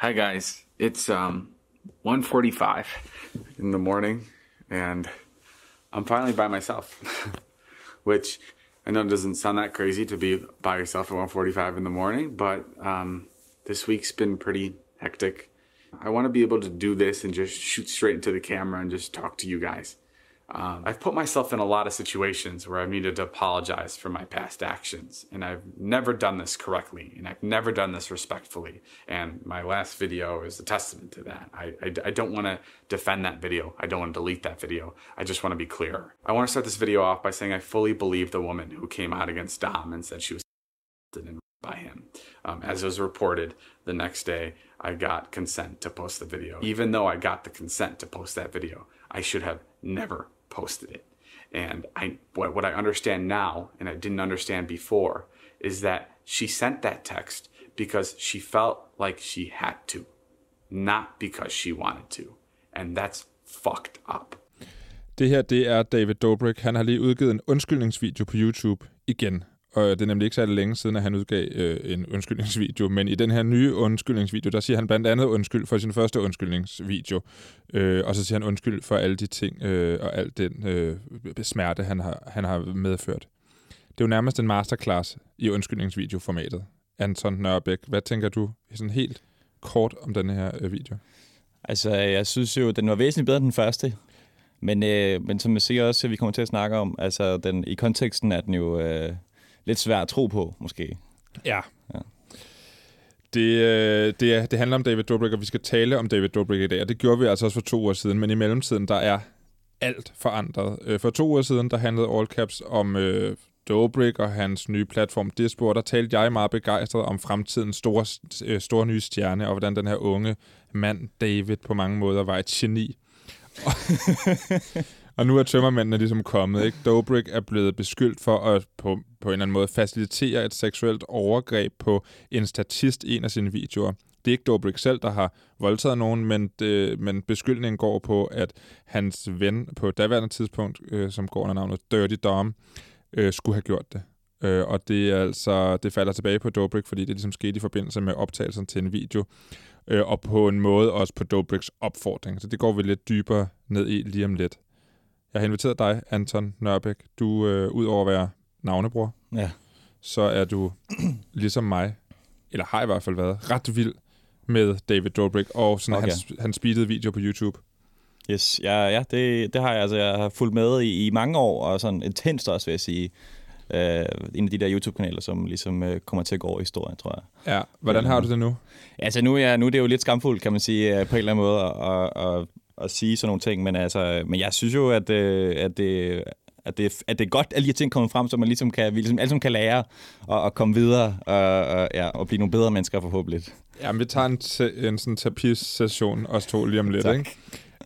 Hi guys, it's um 1:45 in the morning and I'm finally by myself. Which I know doesn't sound that crazy to be by yourself at 1:45 in the morning, but um this week's been pretty hectic. I want to be able to do this and just shoot straight into the camera and just talk to you guys. Um, I've put myself in a lot of situations where I've needed to apologize for my past actions, and I've never done this correctly, and I've never done this respectfully. And my last video is a testament to that. I, I, I don't want to defend that video. I don't want to delete that video. I just want to be clear. I want to start this video off by saying I fully believe the woman who came out against Dom and said she was by him. Um, as was reported, the next day I got consent to post the video. Even though I got the consent to post that video, I should have never posted it. And I what, I understand now, and I didn't understand before, is that she sent that text because she felt like she had to, not because she wanted to. And that's fucked up. Det her, det er David Dobrik. Han har lige udgivet en undskyldningsvideo på YouTube igen. Og det er nemlig ikke særlig længe siden, at han udgav øh, en undskyldningsvideo. Men i den her nye undskyldningsvideo, der siger han blandt andet undskyld for sin første undskyldningsvideo. Øh, og så siger han undskyld for alle de ting øh, og alt den øh, smerte, han har, han har medført. Det er jo nærmest en masterclass i undskyldningsvideoformatet. Anton Nørbæk, hvad tænker du sådan helt kort om den her øh, video? Altså, jeg synes jo, den var væsentligt bedre end den første. Men, øh, men som jeg siger også, at vi kommer til at snakke om, altså den, i konteksten er den jo øh, lidt svær at tro på, måske. Ja. ja. Det, øh, det, det handler om David Dobrik, og vi skal tale om David Dobrik i dag, og det gjorde vi altså også for to år siden, men i mellemtiden, der er alt forandret. Øh, for to år siden, der handlede All Caps om øh, Dobrik og hans nye platform Dispo, og der talte jeg meget begejstret om fremtidens store, øh, store nye stjerne, og hvordan den her unge mand, David, på mange måder var et geni. Og nu er tømmermændene ligesom kommet. Ikke? Dobrik er blevet beskyldt for at på, på en eller anden måde facilitere et seksuelt overgreb på en statist i en af sine videoer. Det er ikke Dobrik selv, der har voldtaget nogen, men, det, men beskyldningen går på, at hans ven på daværende tidspunkt, øh, som går under navnet Dirty Dom, øh, skulle have gjort det. Øh, og det er altså det falder tilbage på Dobrik, fordi det ligesom skete i forbindelse med optagelsen til en video, øh, og på en måde også på Dobriks opfordring. Så det går vi lidt dybere ned i lige om lidt. Jeg har inviteret dig, Anton Nørbæk. Du, øh, ud over at være navnebror, ja. så er du ligesom mig, eller har i hvert fald været, ret vild med David Dobrik og sådan okay. hans, hans speedede video på YouTube. Yes, ja, ja det, det har jeg. Altså, jeg har fulgt med i, i mange år, og sådan intenst også, vil jeg sige. Uh, en af de der YouTube-kanaler, som ligesom uh, kommer til at gå over i historien, tror jeg. Ja, hvordan har du det nu? Altså, nu er, nu er det jo lidt skamfuldt, kan man sige, uh, på en eller anden måde, og, og at sige sådan nogle ting, men, altså, men jeg synes jo, at, øh, at, det, at, det, at det er godt, at de her ting kommer frem, så man ligesom kan, vi ligesom, alle kan lære og, og komme videre og, og, ja, og blive nogle bedre mennesker forhåbentlig. Ja, vi tager en, en sådan terapisession, os to lige om lidt, ikke?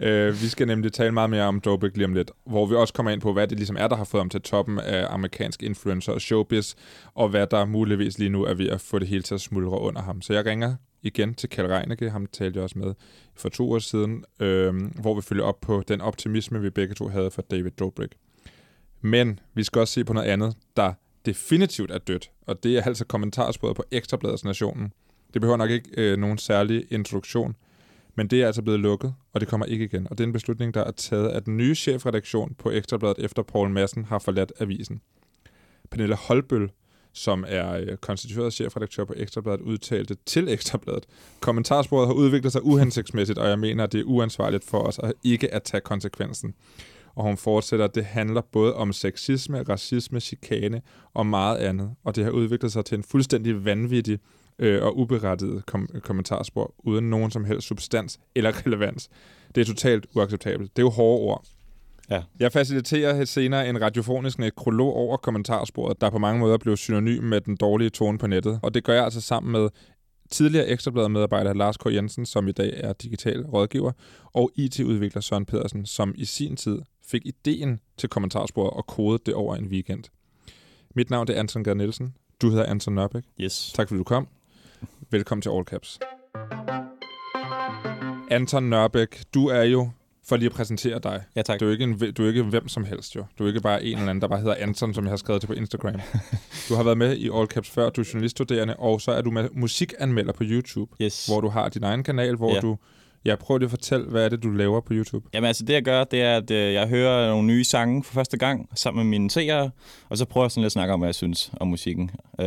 Uh, vi skal nemlig tale meget mere om Dobrik lige om lidt, hvor vi også kommer ind på, hvad det ligesom er, der har fået ham til toppen af amerikansk influencer og showbiz, og hvad der muligvis lige nu er ved at få det hele til at smuldre under ham. Så jeg ringer igen til Kjell Reinicke, ham talte jeg også med for to år siden, øh, hvor vi følger op på den optimisme, vi begge to havde for David Dobrik. Men vi skal også se på noget andet, der definitivt er dødt, og det er altså kommentarsporet på Ekstrabladets Nationen. Det behøver nok ikke øh, nogen særlig introduktion, men det er altså blevet lukket, og det kommer ikke igen. Og det er en beslutning, der er taget af den nye chefredaktion på Ekstrabladet, efter Paul Madsen har forladt avisen. Pernille Holbøl som er øh, konstitueret chefredaktør på Ekstrabladet, udtalte til Ekstrabladet. Kommentarsporet har udviklet sig uhensigtsmæssigt, og jeg mener, at det er uansvarligt for os at ikke at tage konsekvensen. Og hun fortsætter, at det handler både om sexisme, racisme, chikane og meget andet. Og det har udviklet sig til en fuldstændig vanvittig øh, og uberettiget kom- kommentarspor, uden nogen som helst substans eller relevans. Det er totalt uacceptabelt. Det er jo hårde ord. Ja. Jeg faciliterer senere en radiofonisk nekrolog over kommentarsporet, der på mange måder blev synonym med den dårlige tone på nettet. Og det gør jeg altså sammen med tidligere Ekstrabladet-medarbejder Lars K. Jensen, som i dag er digital rådgiver, og IT-udvikler Søren Pedersen, som i sin tid fik ideen til kommentarsporet og kodede det over en weekend. Mit navn er Anton Gerd Nielsen. Du hedder Anton Nørbæk. Yes. Tak fordi du kom. Velkommen til All Caps. Anton Nørbæk, du er jo For lige at præsentere dig. Ja, tak. Du er, ikke en, du er ikke hvem som helst, jo. Du er ikke bare en eller anden, der bare hedder Anton, som jeg har skrevet til på Instagram. du har været med i All Caps før, du er journaliststuderende, og så er du med musikanmelder på YouTube, Yes. hvor du har din egen kanal, hvor Ja. du... Ja, prøv lige at fortælle, hvad er det, du laver på YouTube? Jamen altså, det jeg gør, det er, at øh, jeg hører nogle nye sange for første gang sammen med mine seere, og så prøver jeg sådan lidt at snakke om, hvad jeg synes om musikken. Øh,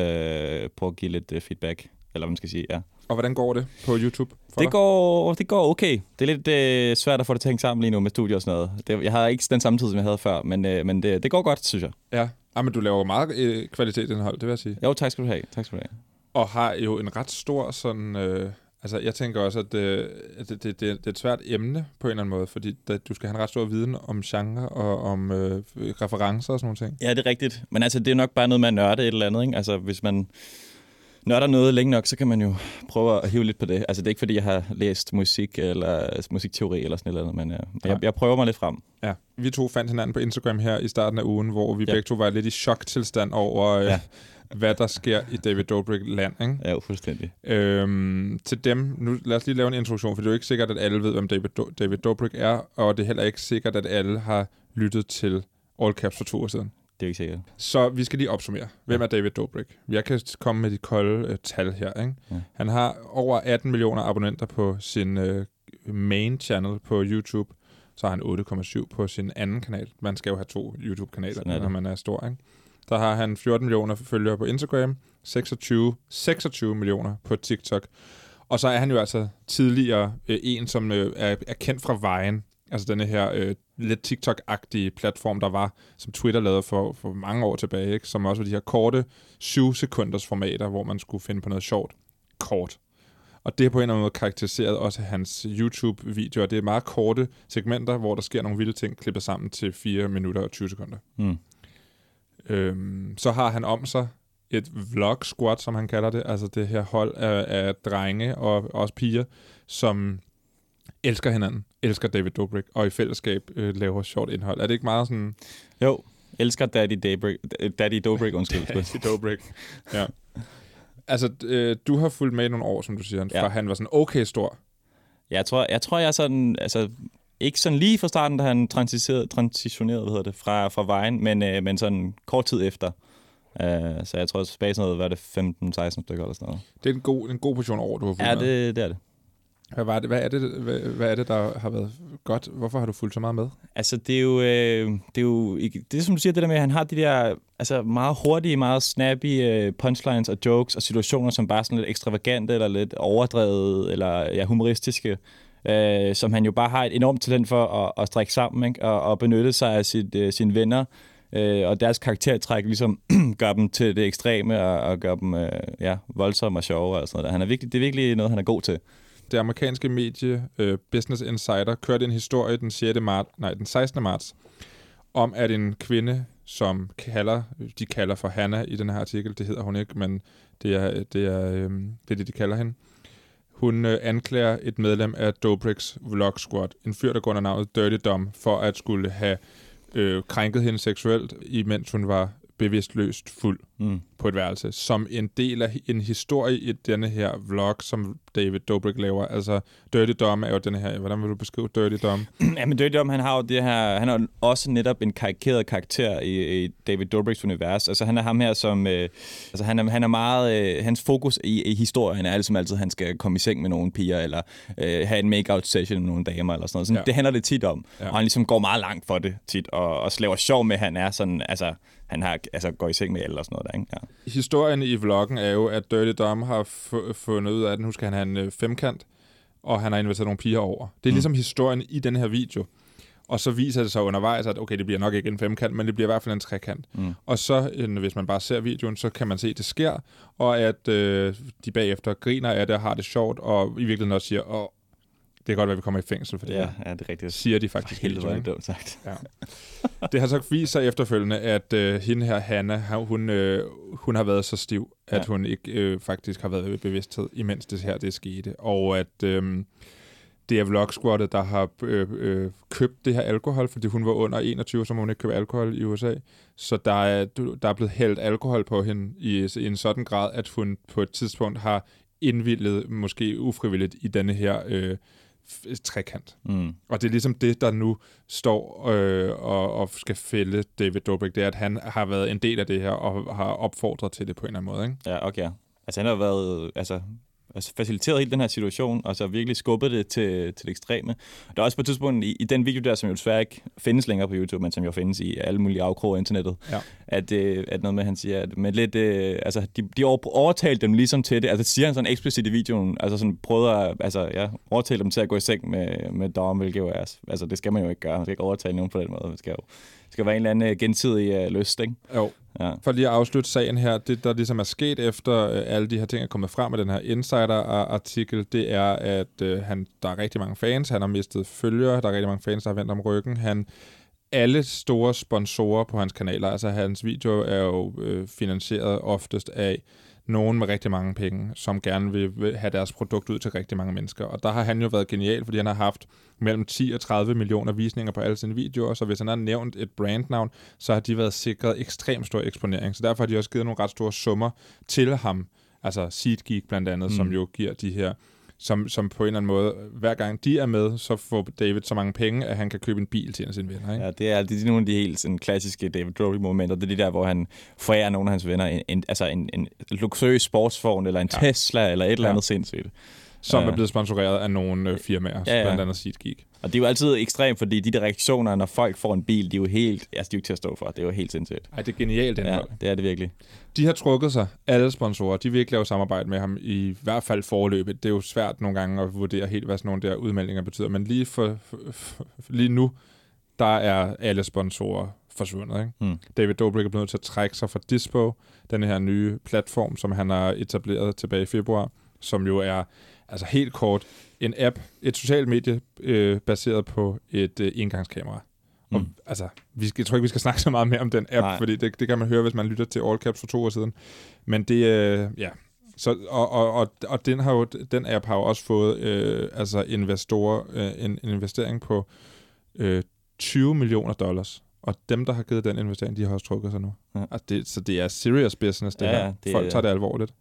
prøve at give lidt øh, feedback, eller hvad man skal sige, ja. Og hvordan går det på YouTube? For Det dig? går, det går okay. Det er lidt øh, svært at få det til at hænge sammen lige nu med studier og sådan noget. Det, jeg har ikke den samme tid, som jeg havde før, men, øh, men det, det går godt, synes jeg. Ja. Ah, men du laver meget øh, kvalitetsindhold, det vil jeg sige. Jo, tak skal du have. Tak skal du have. Og har jo en ret stor sådan... Øh, altså, jeg tænker også, at, øh, at det, det, det, det er et svært emne på en eller anden måde, fordi da, du skal have en ret stor viden om genre og om øh, referencer og sådan nogle ting. Ja, det er rigtigt. Men altså, det er nok bare noget med at nørde et eller andet, ikke? Altså, hvis man nørder noget længe nok, så kan man jo prøve at hive lidt på det. Altså, det er ikke, fordi jeg har læst musik eller musikteori eller sådan et eller andet, men øh, jeg, jeg prøver mig lidt frem. Ja. Vi to fandt hinanden på Instagram her i starten af ugen, hvor vi Ja. begge to var lidt i choktilstand over, øh, Ja. hvad der sker i David Dobrik-land. Ikke? Ja, fuldstændig. Øhm, til dem, nu lad os lige lave en introduktion, for det er jo ikke sikkert, at alle ved, hvem David, Do- David Dobrik er, og det er heller ikke sikkert, at alle har lyttet til All Caps for to år siden. Det er ikke sikkert. Så vi skal lige opsummere. Hvem er David Dobrik? Jeg kan komme med de kolde øh, tal her. Ikke? Ja. Han har over 18 millioner abonnenter på sin øh, main channel på YouTube. Så har han 8,7 på sin anden kanal. Man skal jo have to YouTube-kanaler, er når man er stor. Ikke? Der har han 14 millioner følgere på Instagram, 26, 26 millioner på TikTok. Og så er han jo altså tidligere øh, en, som øh, er, er kendt fra vejen. Altså denne her øh, lidt TikTok-agtige platform, der var, som Twitter lavede for, for mange år tilbage, ikke? som også var de her korte 7-sekunders formater, hvor man skulle finde på noget sjovt kort. Og det er på en eller anden måde karakteriseret også hans YouTube-videoer. Det er meget korte segmenter, hvor der sker nogle vilde ting, klippet sammen til 4 minutter og 20 sekunder. Mm. Øhm, så har han om sig et vlog squad, som han kalder det, altså det her hold af, af drenge og også piger, som elsker hinanden, elsker David Dobrik, og i fællesskab øh, laver sjovt indhold. Er det ikke meget sådan... Jo, elsker Daddy, Daybreak, Daddy Dobrik, undskyld. David Dobrik. ja. Altså, øh, du har fulgt med i nogle år, som du siger, Ja. han var sådan okay stor. Jeg tror, jeg tror, jeg er sådan, altså, ikke sådan lige fra starten, da han transitionerede, transitionerede hvad hedder det, fra, fra vejen, men, øh, men sådan kort tid efter. Uh, så jeg tror, tilbage sådan noget, hvad er det, 15-16 stykker eller sådan noget. Det er en god, en god portion år, du har fulgt Ja, med. det, det er det. Hvad, var det, hvad, er det, hvad, hvad er det, der har været godt? Hvorfor har du fulgt så meget med? Altså, det er jo, øh, det er jo ikke, det er som du siger, det der med, at han har de der altså, meget hurtige, meget snappy øh, punchlines og jokes og situationer, som bare er sådan lidt ekstravagante eller lidt overdrevet eller ja, humoristiske, øh, som han jo bare har et enormt talent for at, at strække sammen ikke? Og, og benytte sig af sit, øh, sine venner øh, og deres karaktertræk ligesom gør dem til det ekstreme og, og gør dem øh, ja, voldsomme og sjove og sådan noget. Han er virkelig, det er virkelig noget, han er god til. Det amerikanske medie øh, Business Insider kørte en historie den 6. Marts, nej, den 16. marts om at en kvinde, som kalder, de kalder for Hannah i den her artikel, det hedder hun ikke, men det er det, er, øh, det, er det de kalder hende. Hun øh, anklager et medlem af Dobrik's Vlog Squad, en fyr, der går under navnet Dirty Dom, for at skulle have øh, krænket hende seksuelt, imens hun var bevidstløst fuld Mm. på et værelse, som en del af en historie i denne her vlog, som David Dobrik laver. Altså, Dirty Dom er jo den her... Hvordan vil du beskrive Dirty Dom? Ja, men Dirty Dom, han har jo det her, han er også netop en karikeret karakter i, i David Dobrik's univers. Altså han er ham her, som, øh, altså han er, han er meget, øh, hans fokus i, i historien er ligesom altid, at han skal komme i seng med nogle piger, eller øh, have en make-out session med nogle damer, eller sådan noget. Sådan, Ja. Det handler det tit om, Ja. ja. og han ligesom går meget langt for det tit, og, og laver sjov med, at han er sådan, altså, han har, altså, går i seng med alle og sådan noget der, ikke? Ja. Historien i vloggen er jo, at Dirty Dom har fu- fundet ud af, at nu skal han have en øh, femkant, og han har inviteret nogle piger over. Det er Mm. ligesom historien i den her video. Og så viser det sig undervejs, at okay, det bliver nok ikke en femkant, men det bliver i hvert fald en trekant. Mm. Og så, øh, hvis man bare ser videoen, så kan man se, at det sker, og at øh, de bagefter griner af det og har det sjovt, og i virkeligheden også siger, åh, det kan godt være, at vi kommer i fængsel for det Ja, her. ja, det er rigtigt. Siger de faktisk. i Helvede, det dumt sagt. Ja. Det har så vist sig efterfølgende, at øh, hende her, Hanna, hun, øh, hun har været så stiv, at Ja. hun ikke øh, faktisk har været ved bevidsthed, imens det her det skete. Og at øh, det er Vlog Squadet, der har øh, øh, købt det her alkohol, fordi hun var under 21, så må hun ikke købe alkohol i USA. Så der er, der er blevet hældt alkohol på hende i, i en sådan grad, at hun på et tidspunkt har indvildet, måske ufrivilligt, i denne her... Øh, trekant. Mm. Og det er ligesom det, der nu står øh, og, og skal fælde David Dobrik, det er, at han har været en del af det her og har opfordret til det på en eller anden måde. Ikke? Ja, okay. Altså han har været, altså, altså faciliteret hele den her situation, og så virkelig skubbet det til, til det ekstreme. Der er også på et tidspunkt i, i den video der, som jo desværre ikke findes længere på YouTube, men som jo findes i alle mulige afkroge af internettet, Ja. at, øh, at noget med, han siger, at med lidt, øh, altså, de, de over, overtalte dem ligesom til det, altså siger han sådan eksplicit i videoen, altså sådan prøvede at, altså ja, overtale dem til at gå i seng med, med Dom, hvilket jo er, altså det skal man jo ikke gøre, man skal ikke overtale nogen på den måde, det skal jo skal være en eller anden øh, gensidig uh, lyst, ikke? Jo. Ja. For lige at afslutte sagen her, det der ligesom er sket efter øh, alle de her ting er kommet frem med den her Insider-artikel, det er, at øh, han, der er rigtig mange fans, han har mistet følgere, der er rigtig mange fans, der har vendt om ryggen. Han, alle store sponsorer på hans kanaler, altså hans video er jo øh, finansieret oftest af nogen med rigtig mange penge, som gerne vil, have deres produkt ud til rigtig mange mennesker. Og der har han jo været genial, fordi han har haft mellem 10 og 30 millioner visninger på alle sine videoer, så hvis han har nævnt et brandnavn, så har de været sikret ekstremt stor eksponering. Så derfor har de også givet nogle ret store summer til ham. Altså SeatGeek blandt andet, mm. som jo giver de her som, som på en eller anden måde, hver gang de er med, så får David så mange penge, at han kan købe en bil til en af sine venner. Ikke? Ja, det er, det er nogle af de helt sådan, klassiske David Dobrik-momenter. Det er de der, hvor han forærer nogle af hans venner en, en, altså en, en luksuriøs sportsvogn, eller en Ja. Tesla, eller et eller Ja. andet sindssygt. Som Ja. er blevet sponsoreret af nogle øh, firmaer, Ja, ja. blandt andet SeatGeek. Og det er jo altid ekstremt, fordi de der reaktioner, når folk får en bil, de er jo helt, altså de er jo ikke til at stå for. Det er jo helt sindssygt. Ej, det er genialt Ja, indhold. det er det virkelig. De har trukket sig, alle sponsorer. De vil ikke lave samarbejde med ham, i hvert fald forløbet. Det er jo svært nogle gange at vurdere helt, hvad sådan nogle der udmeldinger betyder. Men lige, for, for, for, lige nu, der er alle sponsorer forsvundet. Ikke? Mm. David Dobrik er blevet nødt til at trække sig fra Dispo, den her nye platform, som han har etableret tilbage i februar, som jo er, altså helt kort, en app, et socialt medie øh, baseret på et øh, engangskamera. Og, Mm. altså, vi skal, jeg tror ikke, vi skal snakke så meget mere om den app, Nej. fordi det, det kan man høre, hvis man lytter til All Caps for to år siden. Men det, øh, ja. Så, og, og, og, og den, har jo, den app har jo også fået øh, altså investorer, øh, en, en investering på øh, 20 millioner dollars. Og dem, der har givet den investering, de har også trukket sig nu. Ja. Altså det, så det er serious business, det Ja, her. det Folk er- tager det alvorligt.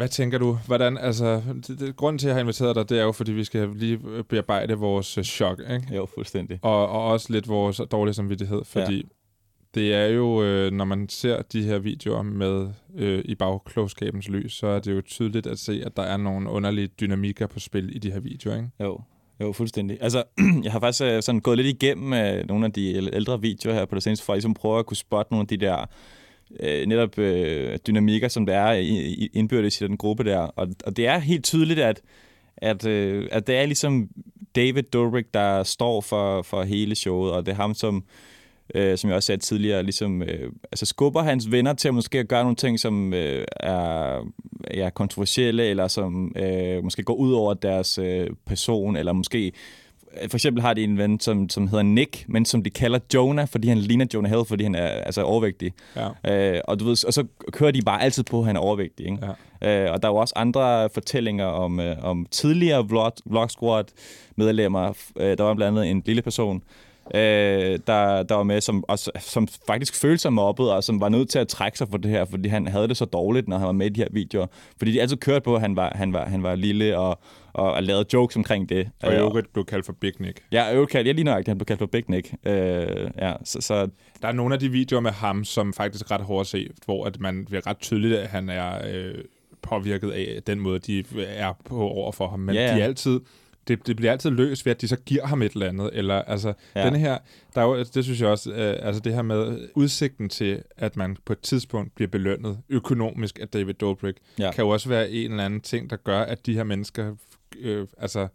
Hvad tænker du? Hvordan, altså, det, det, grunden til, at jeg har inviteret dig, det er jo, fordi vi skal lige bearbejde vores øh, chok, ikke? Jo, fuldstændig. Og, og også lidt vores dårlige samvittighed, fordi ja. det er jo, øh, når man ser de her videoer med øh, i bagklogskabens lys, så er det jo tydeligt at se, at der er nogle underlige dynamikker på spil i de her videoer, ikke? Jo, jo, fuldstændig. Altså, jeg har faktisk øh, sådan gået lidt igennem øh, nogle af de æl- ældre videoer her på det seneste, for at ligesom prøve at kunne spotte nogle af de der øh, netop øh, dynamikker, som der er indbyrdes i den gruppe der. Og, og det er helt tydeligt, at, at, øh, at det er ligesom David Dobrik, der står for, for hele showet, og det er ham, som øh, som jeg også sagde tidligere, ligesom, øh, altså skubber hans venner til at måske at gøre nogle ting, som øh, er ja, kontroversielle, eller som øh, måske går ud over deres øh, person, eller måske for eksempel har de en ven, som, som hedder Nick, men som de kalder Jonah, fordi han ligner Jonah Hill, fordi han er altså overvægtig. Ja. Øh, og, du ved, og så kører de bare altid på, at han er overvægtig. Ikke? Ja. Øh, og der er jo også andre fortællinger om, øh, om tidligere vlog, vlog squad medlemmer. Øh, der var blandt andet en lille person, øh, der, der var med, som, også, som faktisk følte sig mobbet, og som var nødt til at trække sig for det her, fordi han havde det så dårligt, når han var med i de her videoer. Fordi de altid kørte på, at han var, han var, han var lille, og, og, og lavede jokes omkring det. Og Øh, øvrigt blev kaldt for Big Nick. Ja, øvrigt jeg lige nøjagtigt, han blev kaldt for Big Nick. Øh, ja, så, så Der er nogle af de videoer med ham, som faktisk er ret hårdt at se, hvor at man bliver ret tydeligt, at han er øh, påvirket af den måde, de er på over for ham. Men yeah. de er altid, det, det bliver altid løst ved, at de så giver ham et eller andet. Eller, altså, Ja. denne her, der er jo, det synes jeg også, øh, altså det her med udsigten til, at man på et tidspunkt bliver belønnet økonomisk af David Dobrik, Ja. kan jo også være en eller anden ting, der gør, at de her mennesker øh, altså,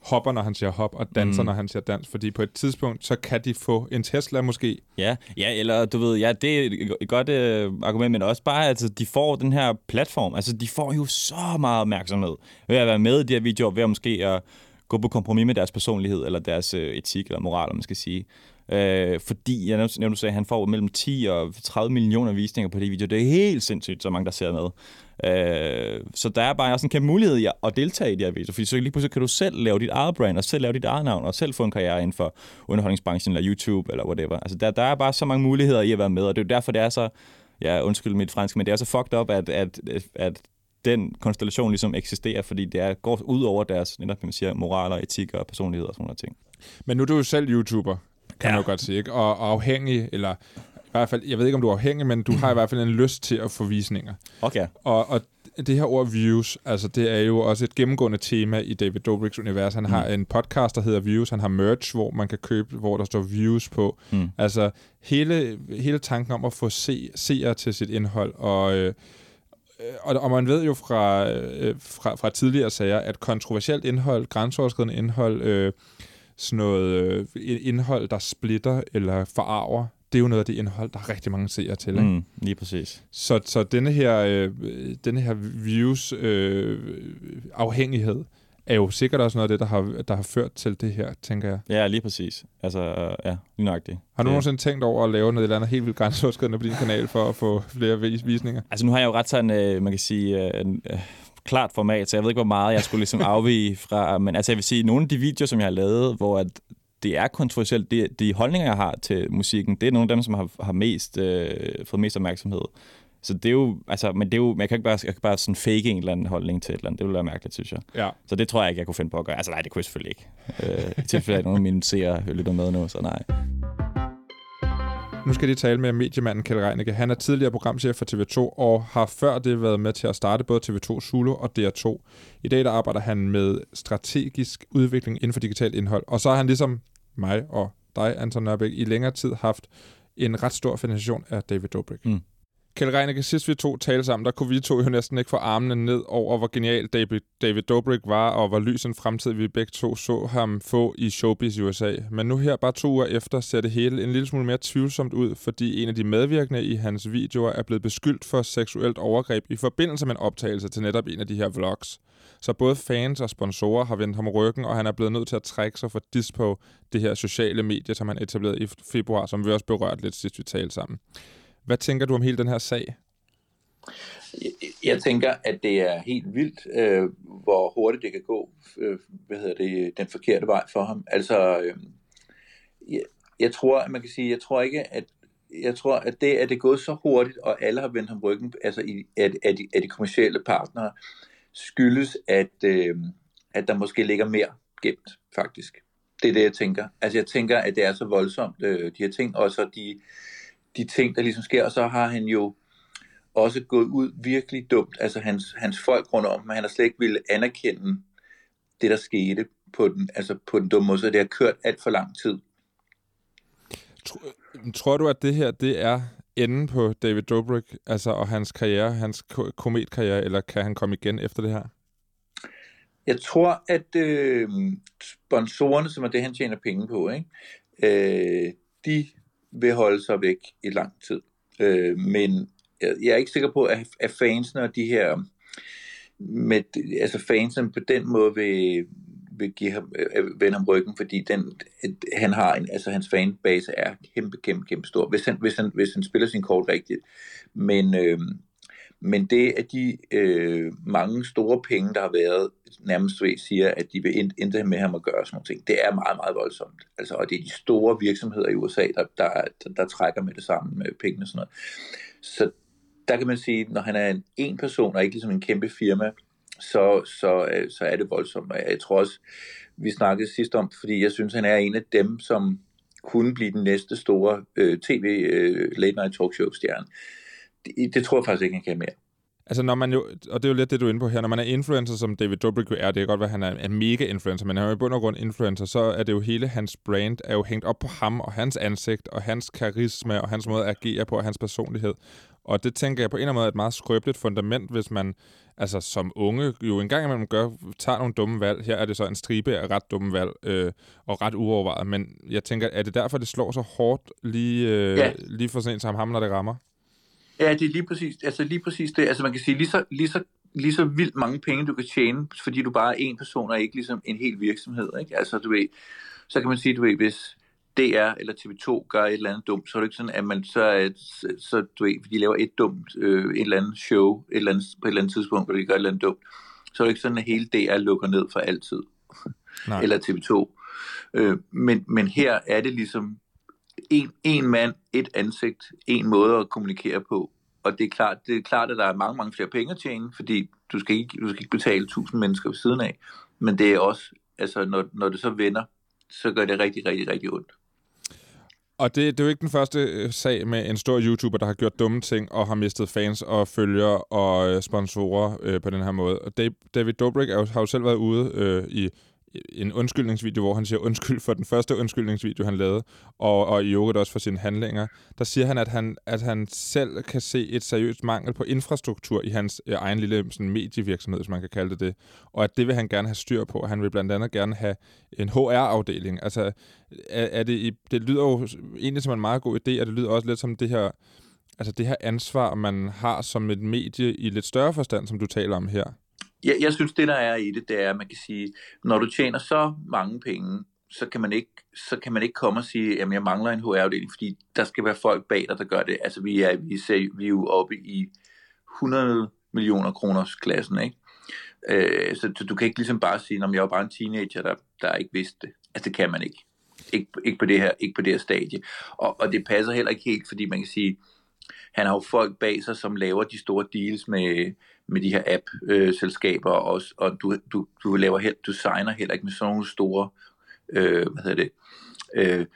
hopper, når han siger hop, og danser, mm. når han siger dans. Fordi på et tidspunkt, så kan de få en Tesla måske, Ja, ja, eller du ved, ja, det er et godt øh, argument, men også bare, at altså, de får den her platform. Altså, de får jo så meget opmærksomhed ved at være med i de her videoer, ved at måske at gå på kompromis med deres personlighed, eller deres øh, etik, eller moral, om man skal sige. Øh, fordi, jeg nævnte, du at han får mellem 10 og 30 millioner visninger på det video. Det er helt sindssygt, så mange, der ser med. Øh, så der er bare også en kæmpe mulighed i at- deltage i det her video, fordi så lige pludselig kan du selv lave dit eget brand, og selv lave dit eget navn, og selv få en karriere inden for underholdningsbranchen, eller YouTube, eller whatever. Altså, der, der er bare så mange muligheder i at være med, og det er jo derfor, det er så, ja, undskyld mit fransk, men det er så fucked up, at, at, at den konstellation ligesom eksisterer, fordi det er, går ud over deres netop, man siger, moral og etik og personlighed og sådan noget ting. Men nu er du jo selv YouTuber, kan ja. man jo godt sige, ikke? Og, og afhængig, eller i hvert fald, jeg ved ikke, om du er afhængig, men du har i hvert fald en lyst til at få visninger. Okay. Og, og det her ord views, altså det er jo også et gennemgående tema i David Dobrik's univers. Han mm. har en podcast, der hedder Views. Han har merch, hvor man kan købe, hvor der står views på. Mm. Altså hele, hele tanken om at få se, seere til sit indhold. Og, øh, og, og man ved jo fra, øh, fra, fra tidligere sager, at kontroversielt indhold, grænseoverskridende indhold, øh, sådan noget øh, indhold, der splitter eller forarver, det er jo noget af det indhold, der er rigtig mange seere til. Ikke? Mm, lige præcis. Så, så denne her, øh, denne her views øh, afhængighed er jo sikkert også noget af det, der har, der har ført til det her, tænker jeg. Ja, lige præcis. Altså, øh, ja, lige nøjagtigt. Har du det... nogensinde tænkt over at lave noget eller andet helt vildt grænseoverskridende på din kanal for at få flere visninger? Altså, nu har jeg jo ret sådan, øh, man kan sige, øh, øh, klart format, så jeg ved ikke, hvor meget jeg skulle ligesom afvige fra. Men altså, jeg vil sige, nogle af de videoer, som jeg har lavet, hvor at det er kontroversielt. De, de holdninger, jeg har til musikken, det er nogle af dem, som har, har mest, øh, fået mest opmærksomhed. Så det er jo, altså, men det er jo, man kan ikke bare, jeg kan bare sådan fake en eller anden holdning til et eller andet. Det ville være mærkeligt, synes jeg. Ja. Så det tror jeg ikke, jeg kunne finde på at gøre. Altså nej, det kunne jeg selvfølgelig ikke. Øh, I tilfælde af, at nogle af mine seere lytter med nu, så nej. Nu skal de tale med mediemanden Kjell Reinicke. Han er tidligere programchef for TV2 og har før det været med til at starte både TV2 Zulu og DR2. I dag der arbejder han med strategisk udvikling inden for digitalt indhold. Og så har han ligesom mig og dig, Anton Nørbæk, i længere tid haft en ret stor fascination af David Dobrik. Mm. Kjell Reinicke, sidst vi to talte sammen, der kunne vi to jo næsten ikke få armene ned over, hvor genial David, David Dobrik var, og hvor lys en fremtid vi begge to så ham få i showbiz i USA. Men nu her, bare to uger efter, ser det hele en lille smule mere tvivlsomt ud, fordi en af de medvirkende i hans videoer er blevet beskyldt for seksuelt overgreb i forbindelse med en optagelse til netop en af de her vlogs. Så både fans og sponsorer har vendt ham ryggen, og han er blevet nødt til at trække sig for Dispo, det her sociale medie, som han etablerede i februar, som vi også berørte lidt sidst vi talte sammen. Hvad tænker du om hele den her sag? Jeg, tænker, at det er helt vildt, øh, hvor hurtigt det kan gå, øh, hvad hedder det, den forkerte vej for ham. Altså, øh, jeg, jeg tror, at man kan sige, jeg tror ikke, at jeg tror, at det, at det er gået så hurtigt, og alle har vendt ham ryggen, altså i, at, at, de, at de kommersielle partnere, skyldes, at, øh, at der måske ligger mere gemt, faktisk. Det er det, jeg tænker. Altså, jeg tænker, at det er så voldsomt, øh, de her ting, og så de, de ting, der ligesom sker, og så har han jo også gået ud virkelig dumt. Altså, hans, hans folk rundt om, men han har slet ikke ville anerkende det, der skete på den, altså på den dumme måde, så det har kørt alt for lang tid. Tror, tror du, at det her, det er enden på David Dobrik, altså og hans karriere, hans kometkarriere, eller kan han komme igen efter det her? Jeg tror, at øh, sponsorerne, som er det, han tjener penge på, ikke? Øh, de vil holde sig væk i lang tid. Øh, men jeg, jeg er ikke sikker på, at, at fansene og de her med, altså fansene på den måde vil, vil give ham, øh, vende ham ryggen, fordi den, han har en, altså hans fanbase er kæmpe, kæmpe, kæmpe stor, hvis han, hvis han, hvis han spiller sin kort rigtigt. Men, øh, men det, at de øh, mange store penge, der har været, nærmest ved, siger, at de vil intet med ham at gøre sådan nogle ting, det er meget, meget voldsomt. Altså, og det er de store virksomheder i USA, der, der, der, der trækker med det samme med pengene og sådan noget. Så der kan man sige, når han er en, en person, og ikke ligesom en kæmpe firma, så, så, øh, så er det voldsomt. Og jeg tror også, vi snakkede sidst om, fordi jeg synes, han er en af dem, som kunne blive den næste store øh, tv øh, late night talk show stjerne. Det, det tror jeg faktisk ikke, han kan mere. Altså når man jo, og det er jo lidt det, du er inde på her, når man er influencer, som David Dobrik er, det kan godt være, at han er en mega influencer, men han er jo i bund og grund influencer, så er det jo hele hans brand, er jo hængt op på ham og hans ansigt, og hans karisma, og hans måde at agere på, og hans personlighed. Og det tænker jeg på en eller anden måde er et meget skrøbeligt fundament, hvis man altså som unge jo engang imellem gør, tager nogle dumme valg. Her er det så en stribe af ret dumme valg øh, og ret uovervejet. Men jeg tænker, er det derfor, det slår så hårdt lige, øh, ja. lige for sent som ham, når det rammer? Ja, det er lige præcis, altså lige præcis det. Altså man kan sige, lige så, lige så, lige så vildt mange penge, du kan tjene, fordi du bare er en person, og ikke ligesom en hel virksomhed. Ikke? Altså du ved, så kan man sige, du ved, hvis, DR eller TV2 gør et eller andet dumt, så er det ikke sådan, at man så, så du ved, de laver et dumt, øh, et eller andet show et eller andet, på et eller andet tidspunkt, hvor de gør et eller andet dumt, så er det ikke sådan, at hele DR lukker ned for altid. Nej. eller TV2. Øh, men, men her er det ligesom en, en mand, et ansigt, en måde at kommunikere på. Og det er klart, det er klart at der er mange, mange flere penge at tjene, fordi du skal ikke, du skal ikke betale 1000 mennesker ved siden af, men det er også, altså når, når det så vender, så gør det rigtig, rigtig, rigtig ondt. Og det, det er jo ikke den første øh, sag med en stor YouTuber, der har gjort dumme ting og har mistet fans og følgere og øh, sponsorer øh, på den her måde. Og David Dobrik er jo, har jo selv været ude øh, i en undskyldningsvideo, hvor han siger undskyld for den første undskyldningsvideo, han lavede, og, og i øvrigt også for sine handlinger. Der siger han, at han, at han selv kan se et seriøst mangel på infrastruktur i hans øh, egen lille sådan, medievirksomhed, som man kan kalde det det, og at det vil han gerne have styr på. Han vil blandt andet gerne have en HR-afdeling. Altså, er, er det, det lyder jo egentlig som en meget god idé, og det lyder også lidt som det her, altså det her ansvar, man har som et medie i lidt større forstand, som du taler om her jeg, jeg synes, det der er i det, det er, at man kan sige, når du tjener så mange penge, så kan man ikke, så kan man ikke komme og sige, at jeg mangler en HR-afdeling, fordi der skal være folk bag dig, der gør det. Altså, vi er, vi ser, vi er jo oppe i 100 millioner kroners klassen, ikke? Øh, så, så du kan ikke ligesom bare sige, at jeg var bare en teenager, der, der ikke vidste det. Altså, det kan man ikke. Ikke, ikke, på, det her, ikke på det her stadie. Og, og det passer heller ikke helt, fordi man kan sige, han har jo folk bag sig, som laver de store deals med, med de her app-selskaber øh, også, og du, du, du laver helt, du signer heller ikke med sådan nogle store, øh, hvad hedder det, øh,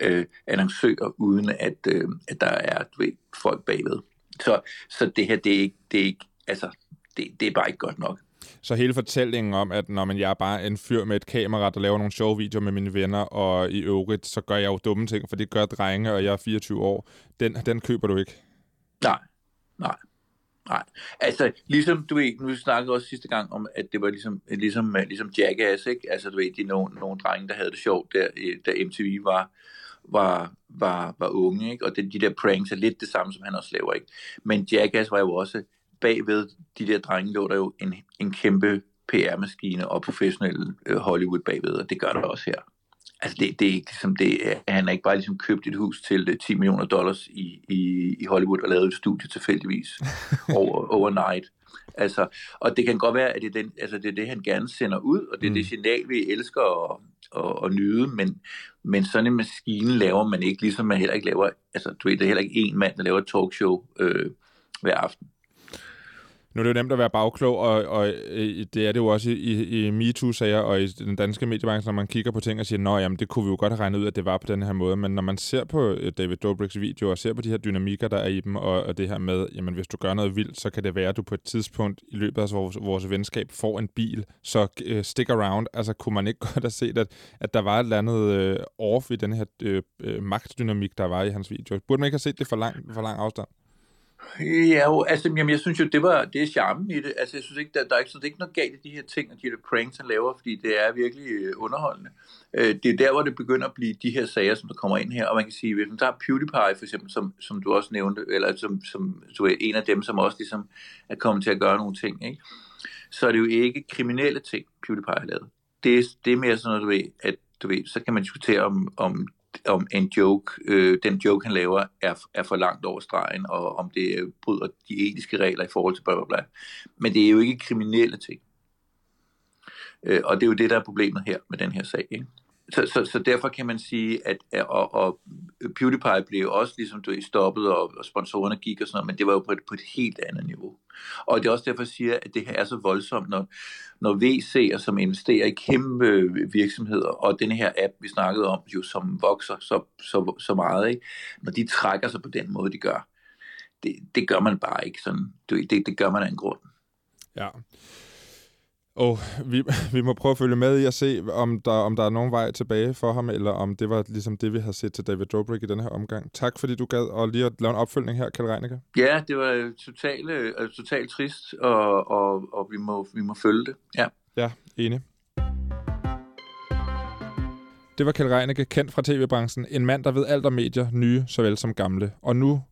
øh, annoncører, uden at, øh, at der er du ved, folk bagved. Så, så det her, det er ikke, det er ikke altså, det, det er bare ikke godt nok. Så hele fortællingen om, at når man, jeg er bare en fyr med et kamera, der laver nogle sjove videoer med mine venner, og i øvrigt, så gør jeg jo dumme ting, for det gør drenge, og jeg er 24 år, den, den køber du ikke? Nej, nej. Nej, altså ligesom du ved, nu snakkede også sidste gang om, at det var ligesom, ligesom, øh, ligesom Jackass, ikke? Altså du ved, de nogle, nogle drenge, der havde det sjovt, der, øh, da MTV var, var, var, var unge, ikke? Og det, de der pranks er lidt det samme, som han også laver, ikke? Men Jackass var jo også bagved de der drenge, lå der jo en, en kæmpe PR-maskine og professionel øh, Hollywood bagved, og det gør der også her. Altså det, det er ikke ligesom det, han har ikke bare ligesom købt et hus til 10 øh, millioner dollars i, i, i Hollywood og lavet et studie tilfældigvis over, overnight. Altså, og det kan godt være, at det er, den, altså det er det, han gerne sender ud, og det er mm. det signal, vi elsker at, at, at nyde, men, men sådan en maskine laver man ikke, ligesom man heller ikke laver, altså du ved, det er heller ikke en mand, der laver et talkshow øh, hver aften. Nu er det jo nemt at være bagklog, og, og øh, det er det jo også i, i, i MeToo-sager og i den danske mediebranche, når man kigger på ting og siger, at det kunne vi jo godt have regnet ud, at det var på den her måde. Men når man ser på øh, David Dobrik's video og ser på de her dynamikker, der er i dem, og, og det her med, jamen hvis du gør noget vildt, så kan det være, at du på et tidspunkt i løbet af vores, vores venskab får en bil, så uh, stick around. Altså kunne man ikke godt have set, at, at der var et eller andet uh, off i den her uh, magtdynamik, der var i hans video. Burde man ikke have set det for lang, for lang afstand? Ja, jo, altså, jamen, jeg synes jo, det, var, det er charmen i det. Altså, jeg synes ikke, der, der er ikke, så det er ikke noget galt i de her ting, og de her pranks, han laver, fordi det er virkelig øh, underholdende. Øh, det er der, hvor det begynder at blive de her sager, som der kommer ind her, og man kan sige, hvis man tager PewDiePie for eksempel, som, som du også nævnte, eller som, som du er en af dem, som også ligesom er kommet til at gøre nogle ting, ikke? så er det jo ikke kriminelle ting, PewDiePie har lavet. Det det er mere sådan noget, du ved, at du ved, så kan man diskutere om, om om en joke, øh, den joke, han laver, er, er for langt over stregen, og om det øh, bryder de etiske regler i forhold til bla bla bla. Men det er jo ikke kriminelle ting. Øh, og det er jo det, der er problemet her med den her sag. Ikke? Så, så, så derfor kan man sige, at og, og PewDiePie blev også ligesom du stoppet, og, og sponsorerne gik og sådan noget, men det var jo på et, på et helt andet niveau. Og det er også derfor, jeg siger, at det her er så voldsomt, når, når VC'er, som investerer i kæmpe øh, virksomheder, og den her app, vi snakkede om, jo som vokser så, så, så meget, ikke? når de trækker sig på den måde, de gør, det, det gør man bare ikke sådan. Det, det, det gør man af en grund. Ja. Og vi, vi må prøve at følge med i at se, om der, om der er nogen vej tilbage for ham, eller om det var ligesom det, vi har set til David Dobrik i den her omgang. Tak, fordi du gad og lige at lave en opfølgning her, Kalle Reinicke. Ja, det var totalt, uh, totalt trist, og, og, og vi, må, vi må følge det. Ja, ja enig. Det var Kjell Reinicke, kendt fra tv-branchen. En mand, der ved alt om medier, nye såvel som gamle. Og nu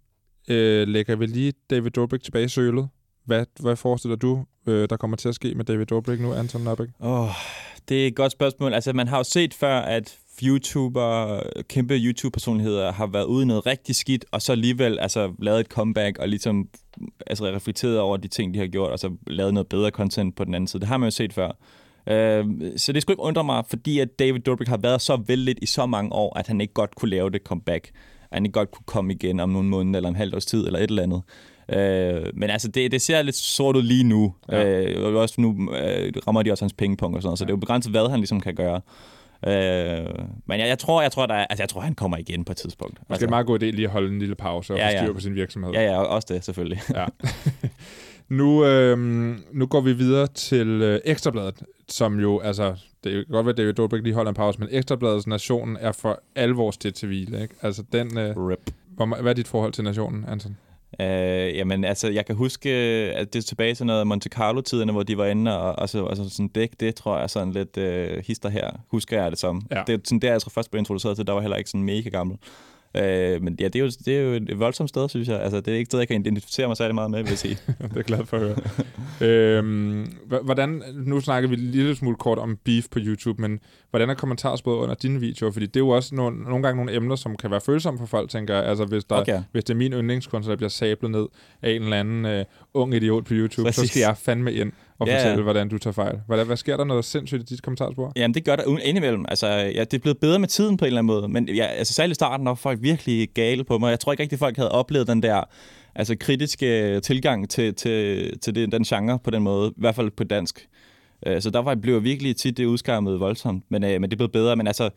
øh, lægger vi lige David Dobrik tilbage i sølet. Hvad, hvad forestiller du, øh, der kommer til at ske med David Dobrik nu, Anton Nabik? Oh, det er et godt spørgsmål. Altså, man har jo set før, at YouTuber, kæmpe YouTube-personligheder har været ude i noget rigtig skidt, og så alligevel altså, lavet et comeback og ligesom altså, reflekteret over de ting, de har gjort, og så lavet noget bedre content på den anden side. Det har man jo set før. Uh, så det skulle ikke undre mig, fordi at David Dobrik har været så vældigt i så mange år, at han ikke godt kunne lave det comeback. At han ikke godt kunne komme igen om nogle måneder eller en halv års tid eller et eller andet. Øh, men altså, det, det ser lidt sort ud lige nu. Ja. Øh, og også nu øh, rammer de også hans pengepunkt og sådan noget, så det er jo begrænset, hvad han ligesom kan gøre. Øh, men jeg, jeg tror, jeg tror, der er, altså, jeg tror, han kommer igen på et tidspunkt. Måske altså, en meget god idé lige at holde en lille pause og Ja, få styr ja. på sin virksomhed. Ja, ja, også det, selvfølgelig. Ja. nu, øhm, nu går vi videre til øh, Ekstrabladet, som jo, altså, det kan godt være, at David Dobrik lige holder en pause, men Ekstrabladets Nationen er for alvor stedt til hvile, ikke? Altså, den, øh, Rip. hvor, hvad er dit forhold til Nationen, Anton? Øh, jamen, altså, jeg kan huske, at det er tilbage til noget Monte Carlo-tiderne, hvor de var inde og, og så, altså, sådan dæk, det tror jeg sådan lidt øh, hister her, husker jeg det som. Ja. Det er sådan der, jeg tror først blev introduceret til, der var heller ikke sådan mega gammel. Øh, men ja, det er, jo, det er jo et voldsomt sted, synes jeg. Altså, det er ikke et sted, jeg kan identificere mig særlig meget med, vil jeg sige. det er glad for at høre. øhm, hvordan, nu snakker vi en lille smule kort om beef på YouTube, men hvordan er kommentarsporet under dine videoer? Fordi det er jo også nogle, nogle gange nogle emner, som kan være følsomme for folk, tænker jeg. Altså, hvis, der, Okay. hvis det er min yndlingskunst, der bliver sablet ned af en eller anden øh, ung idiot på YouTube, Præcis. så skal jeg fandme ind og Ja, fortælle, hvordan du tager fejl. Hvad, hvad sker der noget sindssygt i dit kommentarspor? Jamen, det gør der indimellem. Altså, ja, det er blevet bedre med tiden på en eller anden måde. Men ja, altså, særligt i starten var folk virkelig gale på mig. Jeg tror ikke rigtig, folk havde oplevet den der altså, kritiske tilgang til, til, til det, den genre på den måde. I hvert fald på dansk. Øh, Så der var, blev jeg virkelig tit det udskammet voldsomt. Men, øh, men det blevet bedre. Men altså,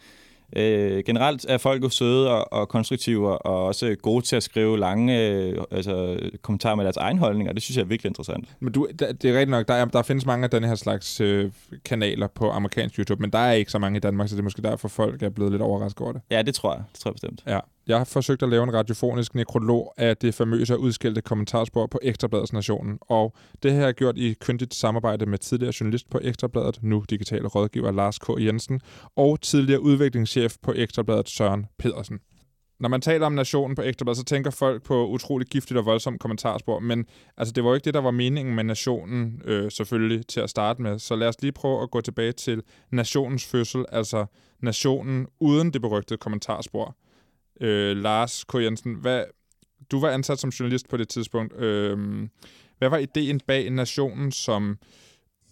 øh, generelt er folk jo søde og, og konstruktive og også gode til at skrive lange øh, altså, kommentarer med deres egen holdning, og det synes jeg er virkelig interessant. Men du, det er rigtigt nok, der, er, der findes mange af den her slags øh, kanaler på amerikansk YouTube, men der er ikke så mange i Danmark, så det er måske derfor, folk er blevet lidt overrasket over det. Ja, det tror jeg. Det tror jeg bestemt. Ja. Jeg har forsøgt at lave en radiofonisk nekrolog af det famøse og udskældte kommentarspor på Ekstrabladets Nationen, og det her er gjort i kyndigt samarbejde med tidligere journalist på Ekstrabladet, nu digitale rådgiver Lars K. Jensen, og tidligere udviklingschef på Ekstrabladet Søren Pedersen. Når man taler om nationen på Ekstrabladet, så tænker folk på utroligt giftigt og voldsomt kommentarspor, men altså, det var jo ikke det, der var meningen med nationen, øh, selvfølgelig, til at starte med. Så lad os lige prøve at gå tilbage til nationens fødsel, altså nationen uden det berygtede kommentarspor. Øh, Lars K. Jensen, hvad, du var ansat som journalist på det tidspunkt. Øh, hvad var ideen bag nationen som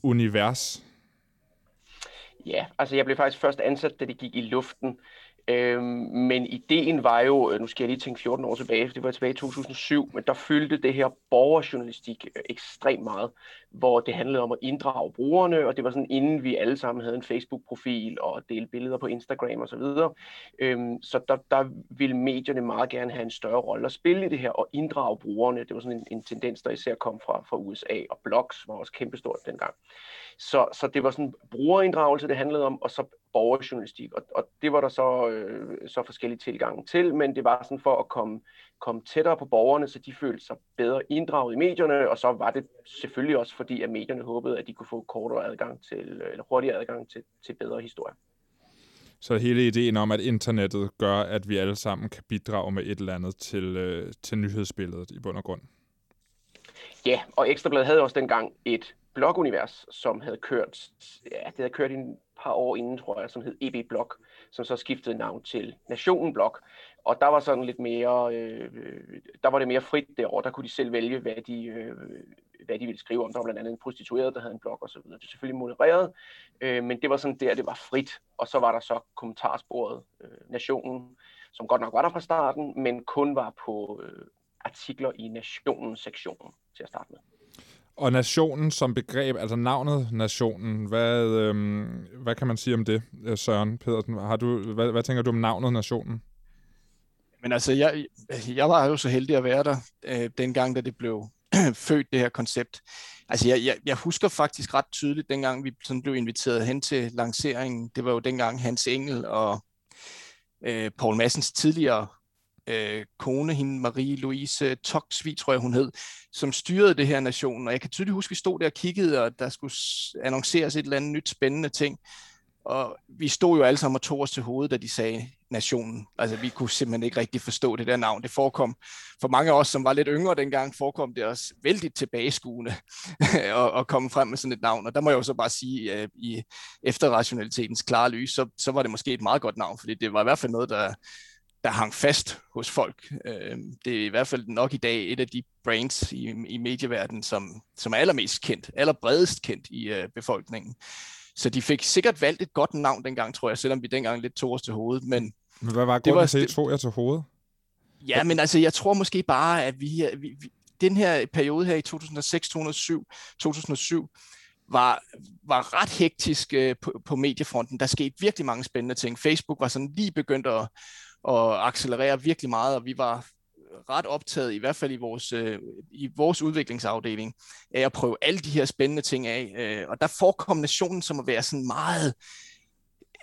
univers? Ja, altså jeg blev faktisk først ansat, da det gik i luften. Øhm, men ideen var jo, øh, nu skal jeg lige tænke 14 år tilbage, for det var tilbage i 2007, men der fyldte det her borgerjournalistik øh, ekstremt meget, hvor det handlede om at inddrage brugerne, og det var sådan inden vi alle sammen havde en Facebook-profil og delte billeder på Instagram og så videre. Øhm, så der, der ville medierne meget gerne have en større rolle at spille i det her og inddrage brugerne. Det var sådan en, en tendens, der især kom fra, fra USA, og blogs var også kæmpestort dengang. Så, så det var sådan brugerinddragelse, det handlede om, og så borgerjournalistik. Og, og det var der så, øh, så forskellige tilgange til, men det var sådan for at komme, komme tættere på borgerne, så de følte sig bedre inddraget i medierne, og så var det selvfølgelig også fordi, at medierne håbede, at de kunne få kortere adgang til, eller hurtigere adgang til, til bedre historier. Så hele ideen om, at internettet gør, at vi alle sammen kan bidrage med et eller andet til, øh, til nyhedsbilledet i bund og grund. Ja, og Ekstrabladet havde også dengang et blogunivers, som havde kørt, ja, det havde kørt i et par år inden, tror jeg, som hed EB Blok, som så skiftede navn til Nationen Blok. Og der var sådan lidt mere, øh, der var det mere frit derovre. Der kunne de selv vælge, hvad de, øh, hvad de ville skrive om. Der var blandt andet en prostitueret, der havde en blog og så videre. Det er selvfølgelig modereret, øh, men det var sådan der, det var frit. Og så var der så kommentarsporet øh, Nationen, som godt nok var der fra starten, men kun var på øh, artikler i Nationen-sektionen til at starte med. Og nationen som begreb, altså navnet nationen, hvad, øhm, hvad kan man sige om det, øh, Søren Pedersen? Har du, hvad, hvad tænker du om navnet nationen? Men altså, jeg, jeg var jo så heldig at være der, øh, dengang, da det blev født, det her koncept. Altså, jeg, jeg, jeg husker faktisk ret tydeligt, dengang vi sådan blev inviteret hen til lanceringen. Det var jo dengang Hans Engel og øh, Paul Massens tidligere øh, kone, hende Marie-Louise Toksvi, tror jeg hun hed, som styrede det her nation. Og jeg kan tydeligt huske, at vi stod der og kiggede, og der skulle annonceres et eller andet nyt spændende ting. Og vi stod jo alle sammen og tog os til hovedet, da de sagde nationen. Altså, vi kunne simpelthen ikke rigtig forstå det der navn. Det forekom, for mange af os, som var lidt yngre dengang, forekom det os vældig tilbageskuende at, at komme frem med sådan et navn. Og der må jeg jo så bare sige, at i efterrationalitetens klare lys, så, så var det måske et meget godt navn, fordi det var i hvert fald noget, der, der hang fast hos folk. Øh, Det er i hvert fald nok i dag et af de brands i, i medieverdenen, som, som er allermest kendt, allerbredest kendt i øh, befolkningen. Så de fik sikkert valgt et godt navn dengang, tror jeg, selvom vi dengang lidt tog os til hovedet. Men Men Hvad var Det grunden var- til, at I tog jer til hovedet? ja, men altså, jeg tror måske bare, at vi, vi, vi den her periode her i 2006, 2007, 2007 var, var ret hektisk øh, på, på mediefronten. Der skete virkelig mange spændende ting. Facebook var sådan lige begyndt at, og accelerere virkelig meget, og vi var ret optaget, i hvert fald i vores, øh, i vores udviklingsafdeling, af at prøve alle de her spændende ting af. Øh, og der forekom nationen som at være sådan meget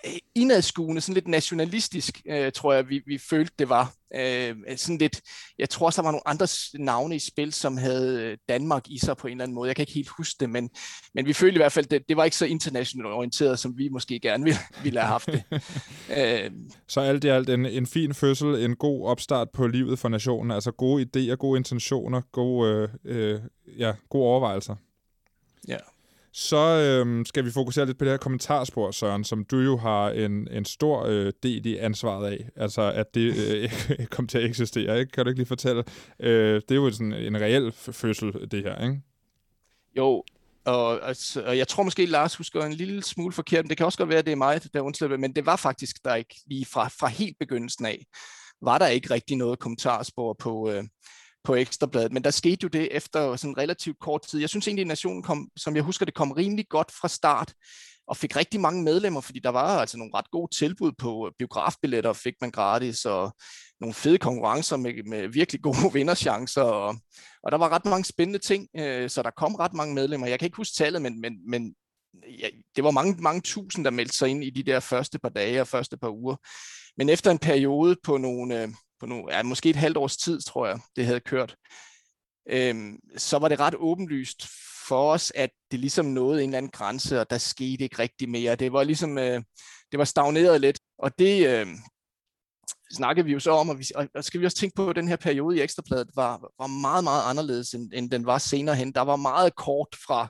Øh, indadskuende, sådan lidt nationalistisk, øh, tror jeg, vi, vi følte, det var. Øh, sådan lidt, jeg tror også, der var nogle andre navne i spil, som havde øh, Danmark i sig på en eller anden måde. Jeg kan ikke helt huske det, men, men vi følte i hvert fald, det, det var ikke så internationalt orienteret, som vi måske gerne ville, ville have haft det. øh, så alt i alt en, en fin fødsel, en god opstart på livet for nationen, altså gode idéer, gode intentioner, gode, øh, øh, ja, gode overvejelser. Ja. Så øhm, skal vi fokusere lidt på det her kommentarspor, Søren, som du jo har en, en stor øh, del i ansvaret af. Altså, at det øh, kom til at eksistere, ikke? Kan du ikke lige fortælle? Øh, det er jo sådan en reel fødsel, det her, ikke? Jo, og, altså, og jeg tror måske, Lars husker en lille smule forkert, men det kan også godt være, at det er mig, der undslipper, men det var faktisk der ikke lige fra, fra helt begyndelsen af, var der ikke rigtig noget kommentarspor på, øh, på Ekstrabladet. Men der skete jo det efter sådan relativt kort tid. Jeg synes egentlig, at Nationen kom, som jeg husker, det kom rimelig godt fra start og fik rigtig mange medlemmer, fordi der var altså nogle ret gode tilbud på øh, biografbilletter, fik man gratis, og nogle fede konkurrencer med, med virkelig gode vinderchancer, og, og der var ret mange spændende ting, øh, så der kom ret mange medlemmer. Jeg kan ikke huske tallet, men, men, men ja, det var mange, mange tusind, der meldte sig ind i de der første par dage og første par uger. Men efter en periode på nogle, øh, på nu, ja, måske et halvt års tid, tror jeg, det havde kørt, øhm, så var det ret åbenlyst for os, at det ligesom nåede en eller anden grænse, og der skete ikke rigtig mere. Det var ligesom, øh, det var stagneret lidt, og det øh, snakkede vi jo så om, og, vi, og skal vi også tænke på, at den her periode i Ekstrabladet var, var meget, meget anderledes, end, end den var senere hen. Der var meget kort fra,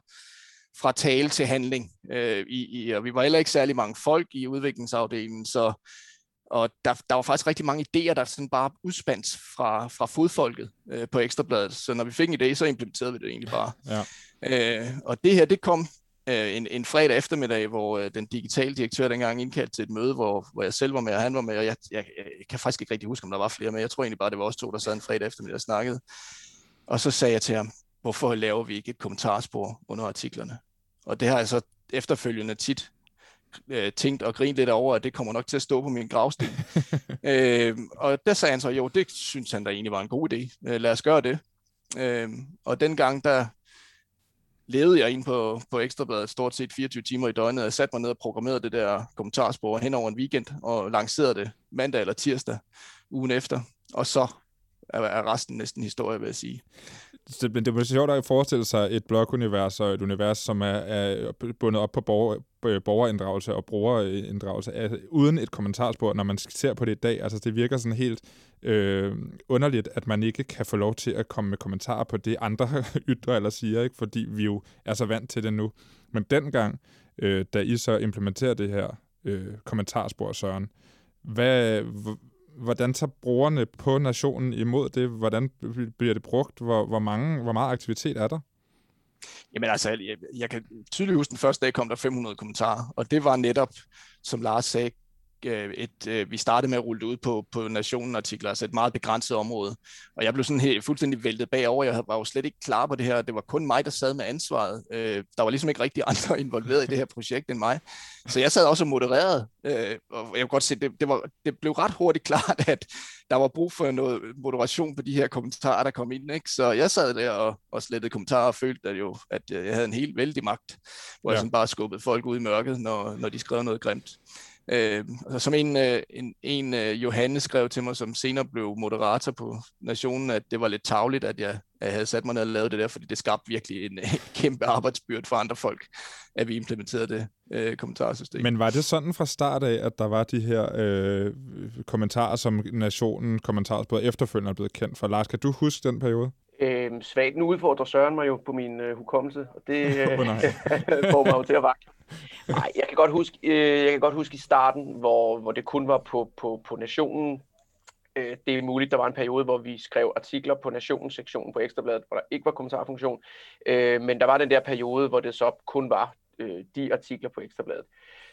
fra tale til handling, øh, i, i, og vi var heller ikke særlig mange folk i udviklingsafdelingen, så og der, der var faktisk rigtig mange idéer, der sådan bare udspandt fra, fra fodfolket øh, på Ekstrabladet. Så når vi fik en idé, så implementerede vi det egentlig bare. Ja. Øh, og det her, det kom øh, en, en fredag eftermiddag, hvor øh, den digitale direktør dengang indkaldte til et møde, hvor, hvor jeg selv var med, og han var med, og jeg, jeg, jeg kan faktisk ikke rigtig huske, om der var flere med. Jeg tror egentlig bare, det var os to, der sad en fredag eftermiddag og snakkede. Og så sagde jeg til ham, hvorfor laver vi ikke et kommentarspor under artiklerne? Og det har jeg så efterfølgende tit øh, tænkt og grint lidt over, at det kommer nok til at stå på min gravsten. øh, og der sagde han så, jo, det synes han da egentlig var en god idé. Øh, lad os gøre det. Øh, og dengang, der levede jeg ind på, på Ekstrabladet stort set 24 timer i døgnet. Jeg satte mig ned og programmerede det der kommentarspor hen over en weekend og lancerede det mandag eller tirsdag ugen efter. Og så er resten næsten historie, vil jeg sige. Det, men det er sjovt at forestille sig et blogunivers og et univers, som er, er bundet op på borger, øh, borgerinddragelse og brugerinddragelse, er, uden et kommentarspor, når man ser på det i dag. Altså, det virker sådan helt øh, underligt, at man ikke kan få lov til at komme med kommentarer på det, andre ytrer eller siger, ikke? fordi vi jo er så vant til det nu. Men dengang, øh, da I så implementerer det her øh, kommentarspor, Søren, hvad, hvordan tager brugerne på nationen imod det? Hvordan bliver det brugt? Hvor, hvor, mange, hvor meget aktivitet er der? Jamen altså, jeg, jeg kan tydeligt huske, den første dag kom der 500 kommentarer, og det var netop, som Lars sagde, et, øh, vi startede med at rulle det ud på, på Nationen-artikler, altså et meget begrænset område. Og jeg blev sådan helt, fuldstændig væltet bagover. Jeg var jo slet ikke klar på det her. Det var kun mig, der sad med ansvaret. Øh, der var ligesom ikke rigtig andre involveret i det her projekt end mig. Så jeg sad også og modererede. Øh, og jeg kunne godt se, det, det, var, det blev ret hurtigt klart, at der var brug for noget moderation på de her kommentarer, der kom ind. Ikke? Så jeg sad der og, og slettede kommentarer og følte at jo, at jeg havde en helt vældig magt, hvor ja. jeg sådan bare skubbede folk ud i mørket, når, når de skrev noget grimt. Øh, som en, øh, en, en øh, Johannes skrev til mig, som senere blev moderator på Nationen, at det var lidt tavligt, at jeg, jeg havde sat mig ned og lavet det der, fordi det skabte virkelig en, en kæmpe arbejdsbyrd for andre folk, at vi implementerede det øh, kommentarsystem. Men var det sådan fra start af, at der var de her øh, kommentarer, som Nationen kommentarsbåd efterfølgende er blevet kendt for? Lars, kan du huske den periode? Øh, svagt. Nu udfordrer Søren mig jo på min øh, hukommelse, og det øh, får mig jo til at vakle. Nej, jeg kan godt huske, øh, jeg kan godt huske i starten, hvor, hvor det kun var på, på, på Nationen. Øh, det er muligt, der var en periode, hvor vi skrev artikler på Nationens sektionen på Ekstrabladet, hvor der ikke var kommentarfunktion. Øh, men der var den der periode, hvor det så kun var øh, de artikler på Ekstrabladet,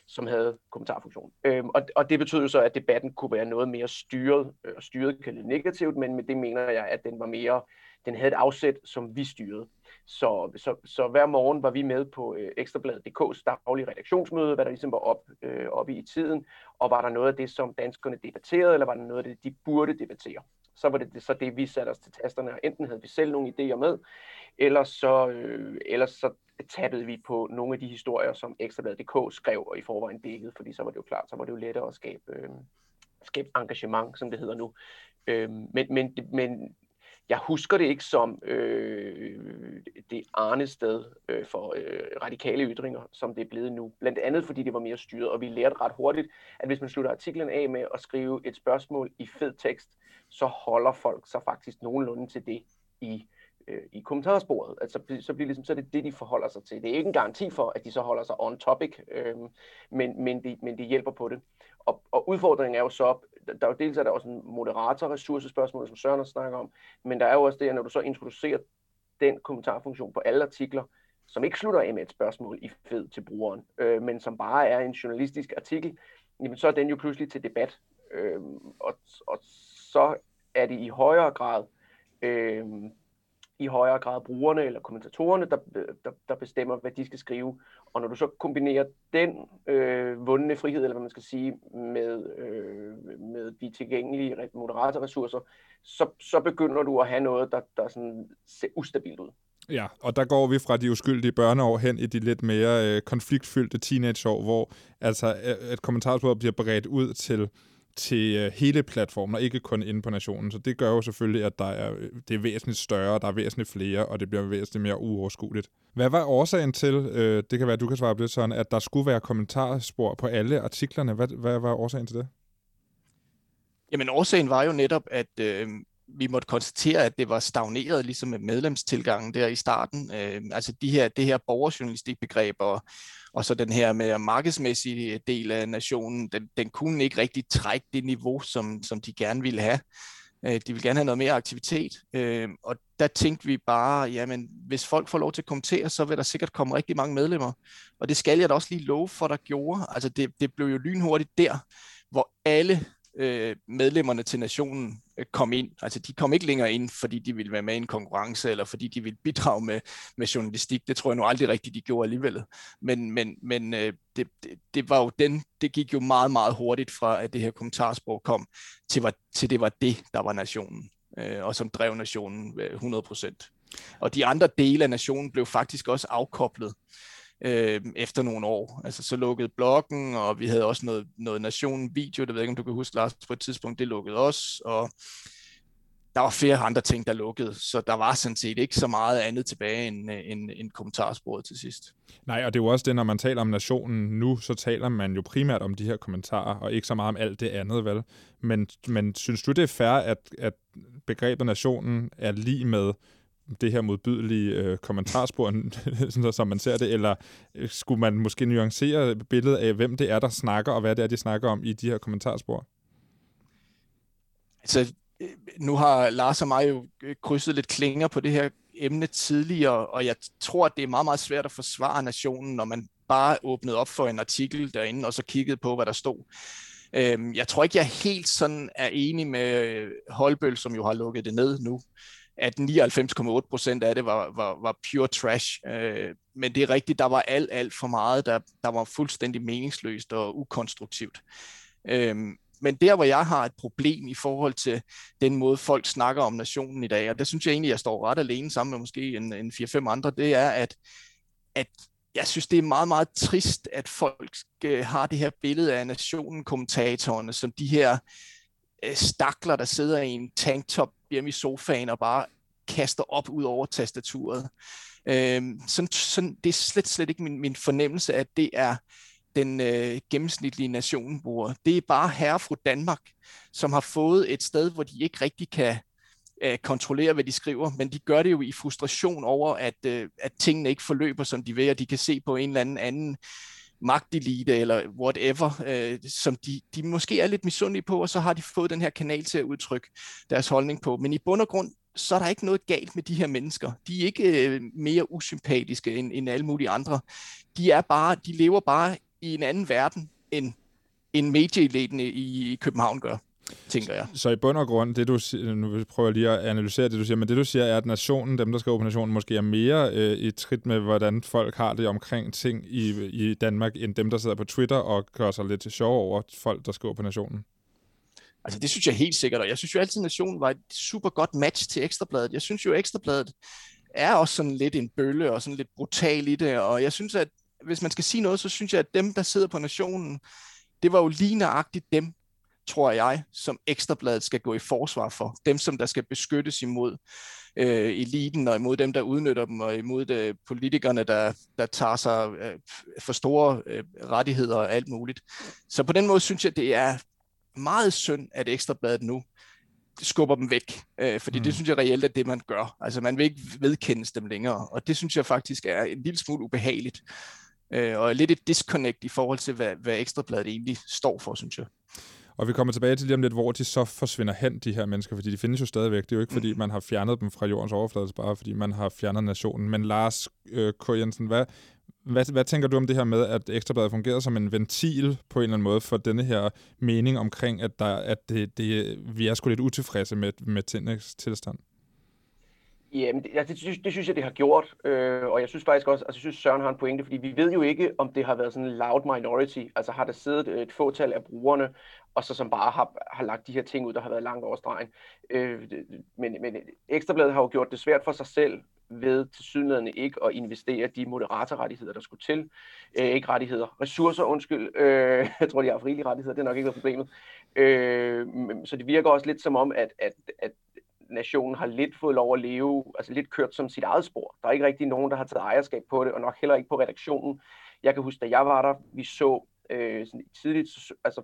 som havde kommentarfunktion. Øh, og, og det betød jo så, at debatten kunne være noget mere styret. Øh, styret kan lidt negativt, men med det mener jeg, at den var mere den havde et afsæt, som vi styrede. Så, så, så hver morgen var vi med på øh, Ekstrabladet.dk's daglige redaktionsmøde, hvad der ligesom var op, øh, oppe i tiden, og var der noget af det, som danskerne debatterede, eller var der noget af det, de burde debattere. Så var det, det så det, vi satte os til tasterne, og enten havde vi selv nogle idéer med, eller så, øh, ellers så tappede vi på nogle af de historier, som Ekstrabladet.dk skrev og i forvejen dækkede, fordi så var det jo klart, så var det jo lettere at skabe, øh, skabe engagement, som det hedder nu. Øh, men, men, men jeg husker det ikke som øh, det arne sted øh, for øh, radikale ytringer, som det er blevet nu. Blandt andet fordi det var mere styret, og vi lærte ret hurtigt, at hvis man slutter artiklen af med at skrive et spørgsmål i fed tekst, så holder folk sig faktisk nogenlunde til det i øh, i kommentarsporet. Altså, så, bliver ligesom, så er det det, de forholder sig til. Det er ikke en garanti for, at de så holder sig on topic, øh, men, men, de, men de hjælper på det. Og, og udfordringen er jo så, der er jo dels er der også en moderator ressourcespørgsmål, som Søren har snakket om, men der er jo også det, at når du så introducerer den kommentarfunktion på alle artikler, som ikke slutter af med et spørgsmål i fed til brugeren, øh, men som bare er en journalistisk artikel, jamen så er den jo pludselig til debat. Øh, og, og så er det i højere grad øh, i højere grad brugerne eller kommentatorerne, der, der, der bestemmer, hvad de skal skrive. Og når du så kombinerer den øh, vundne frihed, eller hvad man skal sige, med, øh, med de tilgængelige moderatorressourcer, så, så begynder du at have noget, der, der sådan ser ustabilt ud. Ja, og der går vi fra de uskyldige børneår hen i de lidt mere øh, konfliktfyldte teenageår, hvor altså øh, et kommentarspor bliver bredt ud til til øh, hele platformen, og ikke kun inde på nationen. Så det gør jo selvfølgelig, at der er, øh, det er væsentligt større, der er væsentligt flere, og det bliver væsentligt mere uoverskueligt. Hvad var årsagen til, øh, det kan være, at du kan svare på det sådan, at der skulle være kommentarspor på alle artiklerne? Hvad, hvad var årsagen til det? Jamen årsagen var jo netop, at øh, vi måtte konstatere, at det var stagneret ligesom med medlemstilgangen der i starten. Øh, altså de her, det her borgerjournalistikbegreb og, og så den her med markedsmæssige del af nationen, den, den kunne ikke rigtig trække det niveau, som, som de gerne ville have. Øh, de ville gerne have noget mere aktivitet, øh, og der tænkte vi bare, jamen hvis folk får lov til at kommentere, så vil der sikkert komme rigtig mange medlemmer. Og det skal jeg da også lige love for, der gjorde. Altså det, det blev jo lynhurtigt der, hvor alle øh, medlemmerne til nationen kom ind. Altså de kom ikke længere ind, fordi de ville være med i en konkurrence, eller fordi de ville bidrage med, med journalistik. Det tror jeg nu aldrig rigtigt, de gjorde alligevel. Men, men, men øh, det, det, det var jo den, det gik jo meget, meget hurtigt fra, at det her kommentarsprog kom, til, var, til det var det, der var nationen, øh, og som drev nationen øh, 100 procent. Og de andre dele af nationen blev faktisk også afkoblet øh, efter nogle år. Altså så lukkede bloggen, og vi havde også noget, noget Nationen video, det ved jeg ikke, om du kan huske, Lars, på et tidspunkt, det lukkede også, og der var flere andre ting, der lukkede, så der var sådan set ikke så meget andet tilbage end, øh, end, end kommentarsporet til sidst. Nej, og det er jo også det, når man taler om nationen nu, så taler man jo primært om de her kommentarer, og ikke så meget om alt det andet, vel? Men, men synes du, det er fair, at, at begrebet nationen er lige med det her modbydelige øh, kommentarspor, sådan, som man ser det, eller øh, skulle man måske nuancere billedet af, hvem det er, der snakker, og hvad det er, de snakker om i de her kommentarspor? Altså, øh, nu har Lars og mig jo øh, krydset lidt klinger på det her emne tidligere, og jeg tror, at det er meget, meget svært at forsvare nationen, når man bare åbnede op for en artikel derinde, og så kiggede på, hvad der stod. Øhm, jeg tror ikke, jeg helt sådan er enig med Holbøl, som jo har lukket det ned nu at 99,8 procent af det var, var, var pure trash. Øh, men det er rigtigt, der var alt, alt for meget, der, der var fuldstændig meningsløst og ukonstruktivt. Øh, men der, hvor jeg har et problem i forhold til den måde, folk snakker om nationen i dag, og det synes jeg egentlig, jeg står ret alene sammen med måske en, en 4-5 andre, det er, at, at jeg synes, det er meget, meget trist, at folk øh, har det her billede af nationen-kommentatorerne som de her øh, stakler, der sidder i en tanktop hjemme i sofaen og bare kaster op ud over tastaturet. Øh, sådan, sådan, det er slet, slet ikke min, min fornemmelse, at det er den øh, gennemsnitlige nationenbruger. Det er bare herre fra Danmark, som har fået et sted, hvor de ikke rigtig kan øh, kontrollere, hvad de skriver, men de gør det jo i frustration over, at, øh, at tingene ikke forløber, som de vil, og de kan se på en eller anden anden magtelite eller whatever, øh, som de, de måske er lidt misundelige på, og så har de fået den her kanal til at udtrykke deres holdning på. Men i bund og grund, så er der ikke noget galt med de her mennesker. De er ikke øh, mere usympatiske end, end alle mulige andre. De er bare, de lever bare i en anden verden, end, end medieeliten i, i København gør tænker jeg. Så i bund og grund, det du siger, nu prøver jeg lige at analysere det, du siger, men det du siger er, at nationen, dem der skal på nationen, måske er mere øh, i trit med, hvordan folk har det omkring ting i, i Danmark, end dem, der sidder på Twitter og gør sig lidt sjov over folk, der skriver på nationen. Altså det synes jeg helt sikkert, og jeg synes jo altid, at Nationen var et super godt match til Ekstrabladet. Jeg synes jo, at Ekstrabladet er også sådan lidt en bølle og sådan lidt brutal i det, og jeg synes, at hvis man skal sige noget, så synes jeg, at dem, der sidder på Nationen, det var jo lige nøjagtigt dem, tror jeg, som Ekstrabladet skal gå i forsvar for. Dem, som der skal beskyttes imod øh, eliten, og imod dem, der udnytter dem, og imod de øh, politikerne, der, der tager sig øh, for store øh, rettigheder og alt muligt. Så på den måde synes jeg, det er meget synd, at Ekstrabladet nu skubber dem væk, øh, fordi mm. det synes jeg reelt er det, man gør. Altså man vil ikke vedkendes dem længere, og det synes jeg faktisk er en lille smule ubehageligt, øh, og lidt et disconnect i forhold til, hvad, hvad Ekstrabladet egentlig står for, synes jeg. Og vi kommer tilbage til lige om lidt, hvor de så forsvinder hen, de her mennesker, fordi de findes jo stadigvæk. Det er jo ikke, fordi mm. man har fjernet dem fra jordens overflade, bare fordi man har fjernet nationen. Men Lars øh, K. Jensen, hvad, hvad, hvad tænker du om det her med, at Ekstrabladet fungerer som en ventil på en eller anden måde for denne her mening omkring, at, der, at det, det, vi er sgu lidt utilfredse med, med tingens tilstand? Jamen, det, altså, det, synes, det synes jeg, det har gjort, øh, og jeg synes faktisk også, altså jeg synes Søren har en pointe, fordi vi ved jo ikke, om det har været sådan en loud minority, altså har der siddet et fåtal af brugerne, og så som bare har, har lagt de her ting ud, der har været langt over stregen. Øh, men, men Ekstrabladet har jo gjort det svært for sig selv ved til ikke at investere de moderatorrettigheder, der skulle til. Øh, ikke rettigheder, ressourcer, undskyld. Øh, jeg tror, de har frilige rettigheder, det er nok ikke været problemet. Øh, så det virker også lidt som om, at, at, at nationen har lidt fået lov at leve, altså lidt kørt som sit eget spor. Der er ikke rigtig nogen, der har taget ejerskab på det, og nok heller ikke på redaktionen. Jeg kan huske, da jeg var der, vi så øh, sådan tidligt, altså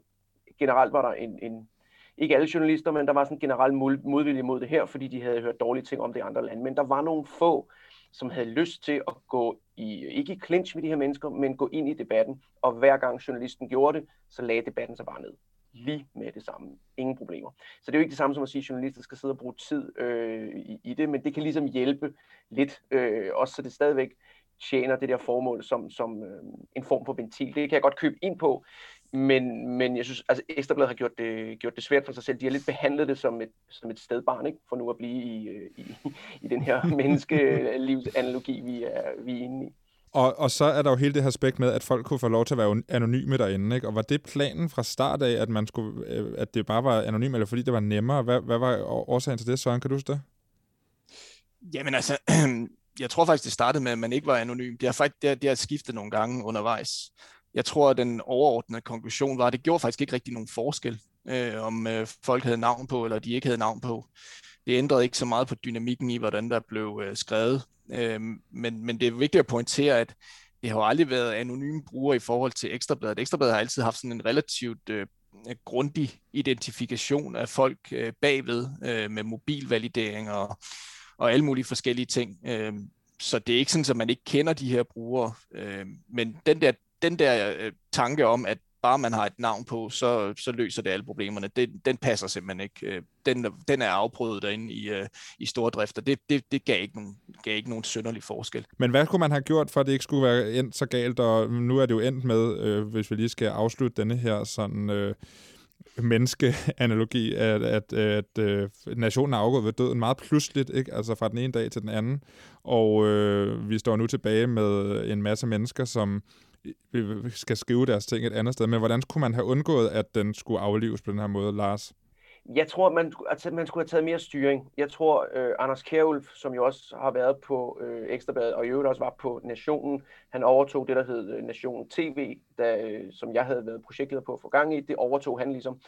generelt var der en, en, ikke alle journalister, men der var sådan en generel modvilje mod det her, fordi de havde hørt dårlige ting om det i andre lande. Men der var nogle få, som havde lyst til at gå i, ikke i clinch med de her mennesker, men gå ind i debatten. Og hver gang journalisten gjorde det, så lagde debatten sig bare ned. Lige med det samme. Ingen problemer. Så det er jo ikke det samme som at sige, at journalister skal sidde og bruge tid øh, i, i det, men det kan ligesom hjælpe lidt, øh, også så det stadigvæk tjener det der formål som, som øh, en form for ventil. Det kan jeg godt købe ind på, men, men jeg synes, altså Ekstrabladet har gjort det, gjort det svært for sig selv. De har lidt behandlet det som et, som et stedbarn, ikke? for nu at blive i, øh, i, i den her menneskelivsanalogi, vi er, vi er inde i. Og, og så er der jo hele det her aspekt med, at folk kunne få lov til at være anonyme derinde. Ikke? Og var det planen fra start af, at, man skulle, øh, at det bare var anonymt, eller fordi det var nemmere? Hvad, hvad var årsagen til det, Søren? Kan du huske det? Jamen altså, jeg tror faktisk, det startede med, at man ikke var anonym. Det har faktisk det har, det har skiftet nogle gange undervejs jeg tror, at den overordnede konklusion var, at det gjorde faktisk ikke rigtig nogen forskel, øh, om øh, folk havde navn på, eller de ikke havde navn på. Det ændrede ikke så meget på dynamikken i, hvordan der blev øh, skrevet. Øh, men, men det er vigtigt at pointere, at det har jo aldrig været anonyme brugere i forhold til Ekstrabladet. Ekstrabladet har altid haft sådan en relativt øh, grundig identifikation af folk øh, bagved øh, med mobilvalidering og, og alle mulige forskellige ting. Øh, så det er ikke sådan, at man ikke kender de her brugere. Øh, men den der den der øh, tanke om, at bare man har et navn på, så, så løser det alle problemerne, Det, den passer simpelthen ikke. Øh, den, den er afprøvet derinde i, øh, i store drifter. det, det, det gav, ikke nogen, gav ikke nogen synderlig forskel. Men hvad skulle man have gjort, for at det ikke skulle være endt så galt, og nu er det jo endt med, øh, hvis vi lige skal afslutte denne her sådan... Øh, menneskeanalogi, at, at, at, at nationen er afgået ved døden meget pludseligt, ikke? altså fra den ene dag til den anden. Og øh, vi står nu tilbage med en masse mennesker, som skal skrive deres ting et andet sted. Men hvordan kunne man have undgået, at den skulle aflives på den her måde, Lars? Jeg tror, man, altså, man skulle have taget mere styring. Jeg tror, øh, Anders Kjærulf, som jo også har været på øh, Ekstrabladet, og i øvrigt også var på Nationen, han overtog det, der hed øh, Nationen TV, da, øh, som jeg havde været projektleder på for gang i. Det overtog han ligesom.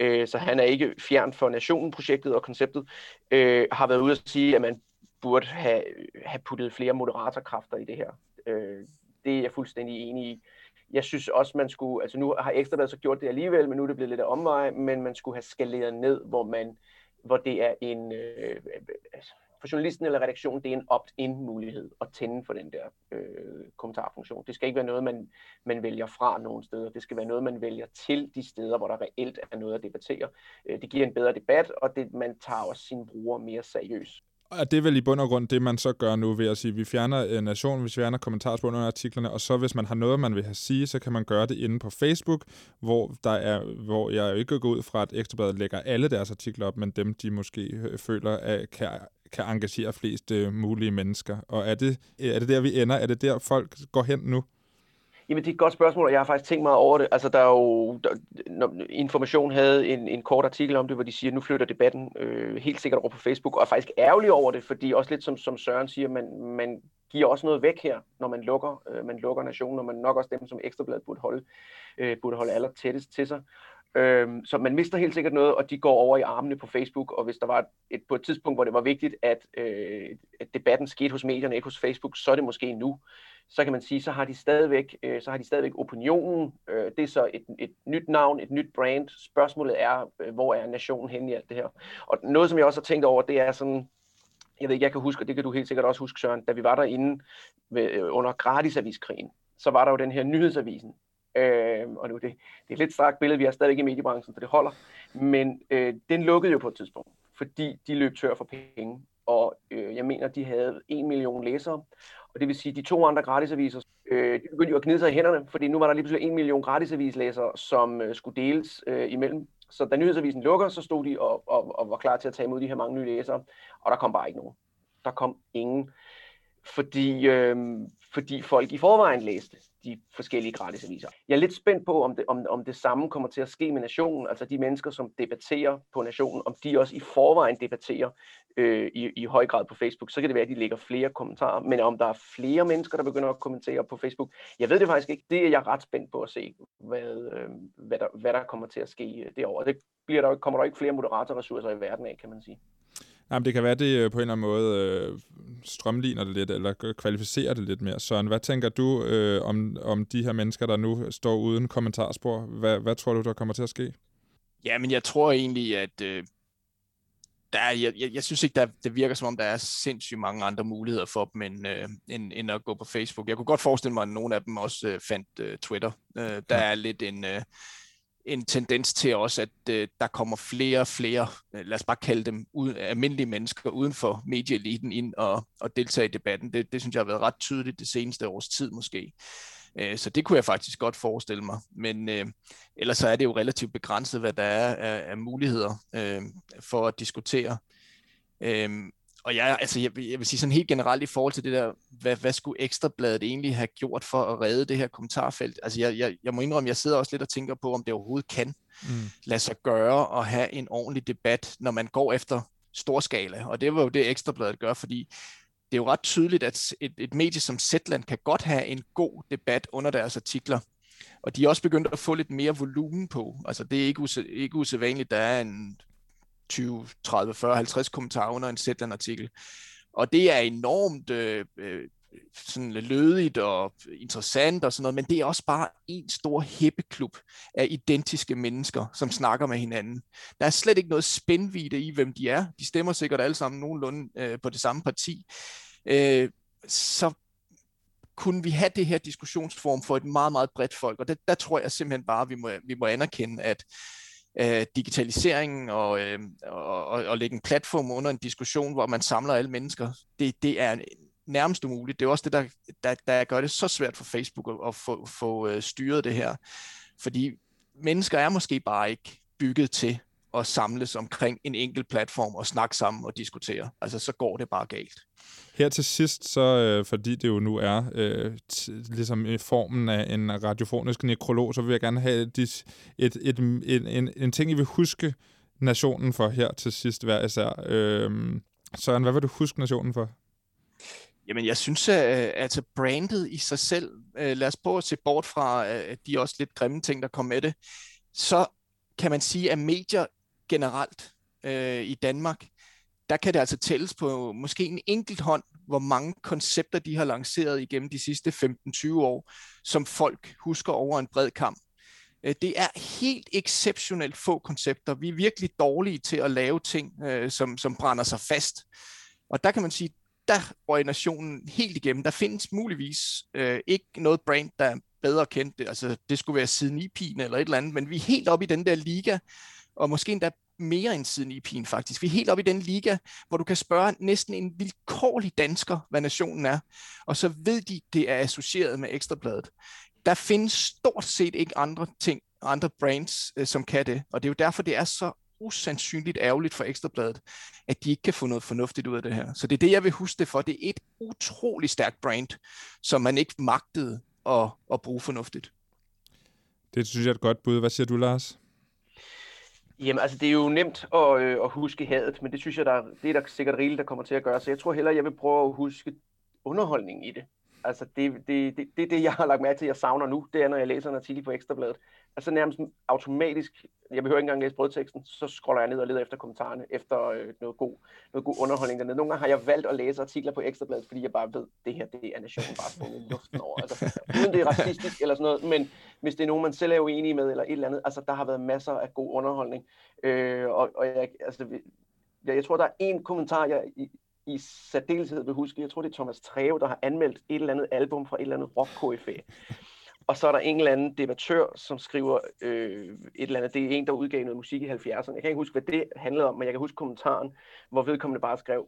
Øh, så han er ikke fjern for Nationen-projektet og konceptet. Øh, har været ude at sige, at man burde have, øh, have puttet flere moderatorkræfter i det her. Øh, det er jeg fuldstændig enig i. Jeg synes også, man skulle, altså nu har Ekstrabladet så gjort det alligevel, men nu er det blevet lidt af omvej, men man skulle have skaleret ned, hvor man, hvor det er en, øh, altså, for journalisten eller redaktionen, det er en opt-in mulighed at tænde for den der øh, kommentarfunktion. Det skal ikke være noget, man, man vælger fra nogen steder. Det skal være noget, man vælger til de steder, hvor der reelt er noget at debattere. Øh, det giver en bedre debat, og det, man tager også sine brugere mere seriøst. Og det er vel i bund og grund det, man så gør nu ved at sige, at vi fjerner øh, uh, nationen, vi fjerner kommentarspor under artiklerne, og så hvis man har noget, man vil have sige, så kan man gøre det inde på Facebook, hvor, der er, hvor jeg jo ikke går ud fra, at Ekstrabladet lægger alle deres artikler op, men dem, de måske øh, føler, at kan, kan engagere flest øh, mulige mennesker. Og er det, er det der, vi ender? Er det der, folk går hen nu? Jamen, det er et godt spørgsmål, og jeg har faktisk tænkt meget over det. Altså, der er jo... Der, når Information havde en, en kort artikel om det, hvor de siger, at nu flytter debatten øh, helt sikkert over på Facebook, og er faktisk ærgerlig over det, fordi også lidt som, som Søren siger, man, man giver også noget væk her, når man lukker, øh, man lukker nationen, og man nok også dem, som Ekstrabladet burde holde, øh, burde holde aller tættest til sig. Øh, så man mister helt sikkert noget, og de går over i armene på Facebook, og hvis der var et, på et tidspunkt, hvor det var vigtigt, at, øh, at debatten skete hos medierne, ikke hos Facebook, så er det måske nu så kan man sige, så har de stadigvæk, øh, så har de stadigvæk opinionen. Øh, det er så et, et nyt navn, et nyt brand. Spørgsmålet er, øh, hvor er nationen henne i alt det her? Og noget, som jeg også har tænkt over, det er sådan, jeg ved ikke, jeg kan huske, og det kan du helt sikkert også huske, Søren, da vi var derinde ved, øh, under gratisaviskrigen, så var der jo den her nyhedsavisen. Øh, og nu det, det er et lidt strakt billede, vi har stadig i mediebranchen, så det holder. Men øh, den lukkede jo på et tidspunkt, fordi de løb tør for penge. Og øh, jeg mener, de havde en million læsere, og det vil sige, at de to andre gratisaviser, øh, de begyndte jo at gnide sig i hænderne, fordi nu var der lige pludselig en million gratisavislæsere, som øh, skulle deles øh, imellem. Så da nyhedsavisen lukker, så stod de og, og, og var klar til at tage imod de her mange nye læsere, og der kom bare ikke nogen. Der kom ingen, fordi, øh, fordi folk i forvejen læste de forskellige gratisaviser. Jeg er lidt spændt på, om det, om, om det samme kommer til at ske med nationen, altså de mennesker, som debatterer på nationen, om de også i forvejen debatterer øh, i, i høj grad på Facebook. Så kan det være, at de lægger flere kommentarer, men om der er flere mennesker, der begynder at kommentere på Facebook, jeg ved det faktisk ikke. Det er jeg ret spændt på at se, hvad, øh, hvad, der, hvad der kommer til at ske øh, derovre. Det bliver der, kommer der ikke flere moderatorressourcer i verden af, kan man sige. Jamen, det kan være, det øh, på en eller anden måde øh, strømligner det lidt, eller kvalificerer det lidt mere. Søren, hvad tænker du øh, om, om de her mennesker, der nu står uden kommentarspor? Hvad, hvad tror du, der kommer til at ske? Ja, men jeg tror egentlig, at øh, der er, jeg, jeg, jeg synes ikke, der, det virker som om, der er sindssygt mange andre muligheder for dem, end, øh, end, end at gå på Facebook. Jeg kunne godt forestille mig, at nogle af dem også øh, fandt øh, Twitter. Øh, der er lidt en... Øh, en tendens til også, at øh, der kommer flere og flere, øh, lad os bare kalde dem ud, almindelige mennesker uden for medieeliten ind og, og deltage i debatten. Det, det synes jeg har været ret tydeligt det seneste års tid måske. Øh, så det kunne jeg faktisk godt forestille mig. Men øh, ellers så er det jo relativt begrænset, hvad der er af, af muligheder øh, for at diskutere. Øh, og jeg, altså, jeg, jeg vil sige sådan helt generelt i forhold til det der, hvad, hvad skulle Ekstrabladet egentlig have gjort for at redde det her kommentarfelt? Altså jeg, jeg, jeg må indrømme, jeg sidder også lidt og tænker på, om det overhovedet kan mm. lade sig gøre at have en ordentlig debat, når man går efter storskala. Og det var jo det, Ekstrabladet gør, fordi det er jo ret tydeligt, at et, et medie som Zetland kan godt have en god debat under deres artikler. Og de er også begyndt at få lidt mere volumen på. Altså det er ikke, use, ikke usædvanligt, der er en 20, 30, 40, 50 kommentarer under en Zetland-artikel. Og det er enormt øh, øh sådan lødigt og interessant og sådan noget, men det er også bare en stor hæppeklub af identiske mennesker, som snakker med hinanden. Der er slet ikke noget spændvidde i, hvem de er. De stemmer sikkert alle sammen nogenlunde øh, på det samme parti. Øh, så kunne vi have det her diskussionsform for et meget, meget bredt folk, og det, der tror jeg simpelthen bare, at vi må, vi må anerkende, at øh, digitaliseringen og, øh, og, og, og lægge en platform under en diskussion, hvor man samler alle mennesker, det, det er nærmest umuligt. Det er også det, der, der, der gør det så svært for Facebook at, at få, få øh, styret det her. Fordi mennesker er måske bare ikke bygget til at samles omkring en enkelt platform og snakke sammen og diskutere. Altså, så går det bare galt. Her til sidst, så øh, fordi det jo nu er øh, ligesom i formen af en radiofonisk nekrolog, så vil jeg gerne have et, et, et, en, en, en ting, I vil huske nationen for her til sidst hver især. Øh, Søren, hvad vil du huske nationen for? Jamen, jeg synes, at altså brandet i sig selv, øh, lad os prøve at se bort fra de også lidt grimme ting, der kom med det, så kan man sige, at medier generelt øh, i Danmark, der kan det altså tælles på måske en enkelt hånd, hvor mange koncepter de har lanceret igennem de sidste 15-20 år, som folk husker over en bred kamp. Øh, det er helt exceptionelt få koncepter. Vi er virkelig dårlige til at lave ting, øh, som, som brænder sig fast. Og der kan man sige, der røg nationen helt igennem. Der findes muligvis øh, ikke noget brand, der er bedre kendt. Altså, det skulle være siden i eller et eller andet, men vi er helt oppe i den der liga, og måske endda mere end siden IP'en faktisk. Vi er helt oppe i den liga, hvor du kan spørge næsten en vilkårlig dansker, hvad nationen er, og så ved de, det er associeret med Ekstrabladet. Der findes stort set ikke andre ting, andre brands, øh, som kan det, og det er jo derfor, det er så usandsynligt ærgerligt for Ekstrabladet, at de ikke kan få noget fornuftigt ud af det her. Så det er det, jeg vil huske det for. Det er et utrolig stærkt brand, som man ikke magtede at, at bruge fornuftigt. Det synes jeg er et godt bud. Hvad siger du, Lars? Jamen, altså, det er jo nemt at, øh, at huske hadet, men det synes jeg, der, det er der sikkert rigeligt, der kommer til at gøre. Så jeg tror hellere, jeg vil prøve at huske underholdningen i det. Altså, det, det, det, det, det, jeg har lagt mærke til, jeg savner nu, det er, når jeg læser en artikel på Ekstrabladet. Altså nærmest automatisk, jeg behøver ikke engang læse brødteksten, så scroller jeg ned og leder efter kommentarerne, efter øh, noget, god, noget god underholdning dernede. Nogle gange har jeg valgt at læse artikler på Ekstrabladet, fordi jeg bare ved, det her, det er nationen bare sprunget i luften over. Altså, uden det er racistisk eller sådan noget, men hvis det er nogen, man selv er uenig med, eller et eller andet, altså der har været masser af god underholdning. Øh, og, og jeg, altså, jeg, jeg tror, der er en kommentar, jeg i, særdeleshed vil huske. Jeg tror, det er Thomas Treve, der har anmeldt et eller andet album fra et eller andet rock -KFA. Og så er der en eller anden debattør, som skriver øh, et eller andet. Det er en, der udgav noget musik i 70'erne. Jeg kan ikke huske, hvad det handlede om, men jeg kan huske kommentaren, hvor vedkommende bare skrev,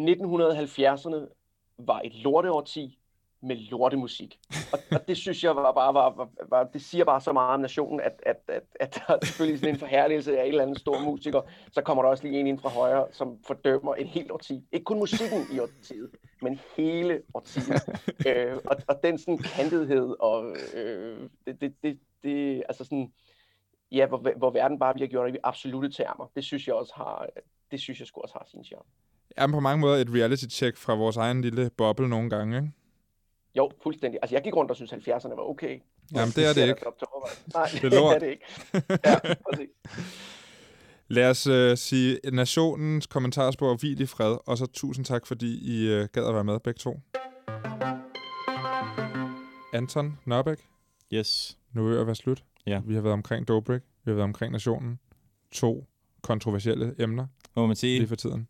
1970'erne var et lorteårti, med lortemusik. Og, og det synes jeg var bare, var, var, var, det siger bare så meget om nationen, at, at, at, at der er selvfølgelig sådan en forhærligelse af en eller anden stor musiker, så kommer der også lige en ind fra højre, som fordømmer et helt årti. Ikke kun musikken i årtiet, men hele årtiet. øh, og, og den sådan kantedhed, og øh, det, det, det, det, altså sådan, ja, hvor, hvor verden bare bliver gjort i absolute termer, det synes jeg også har, det synes jeg sgu også har sin charme. Er på mange måder et reality-check fra vores egen lille boble nogle gange, ikke? Jo, fuldstændig. Altså, jeg gik rundt og synes 70'erne var okay. Jamen, det er det ikke. Nej, det er, det er det ikke. Ja, præcis. Lad os uh, sige nationens kommentarspor hvil i fred, og så tusind tak, fordi I uh, gad at være med begge to. Anton Nørbæk. Yes. Nu er det at være slut. Ja. Vi har været omkring Dobrik, vi har været omkring nationen. To kontroversielle emner. Må man sige. Lige for tiden.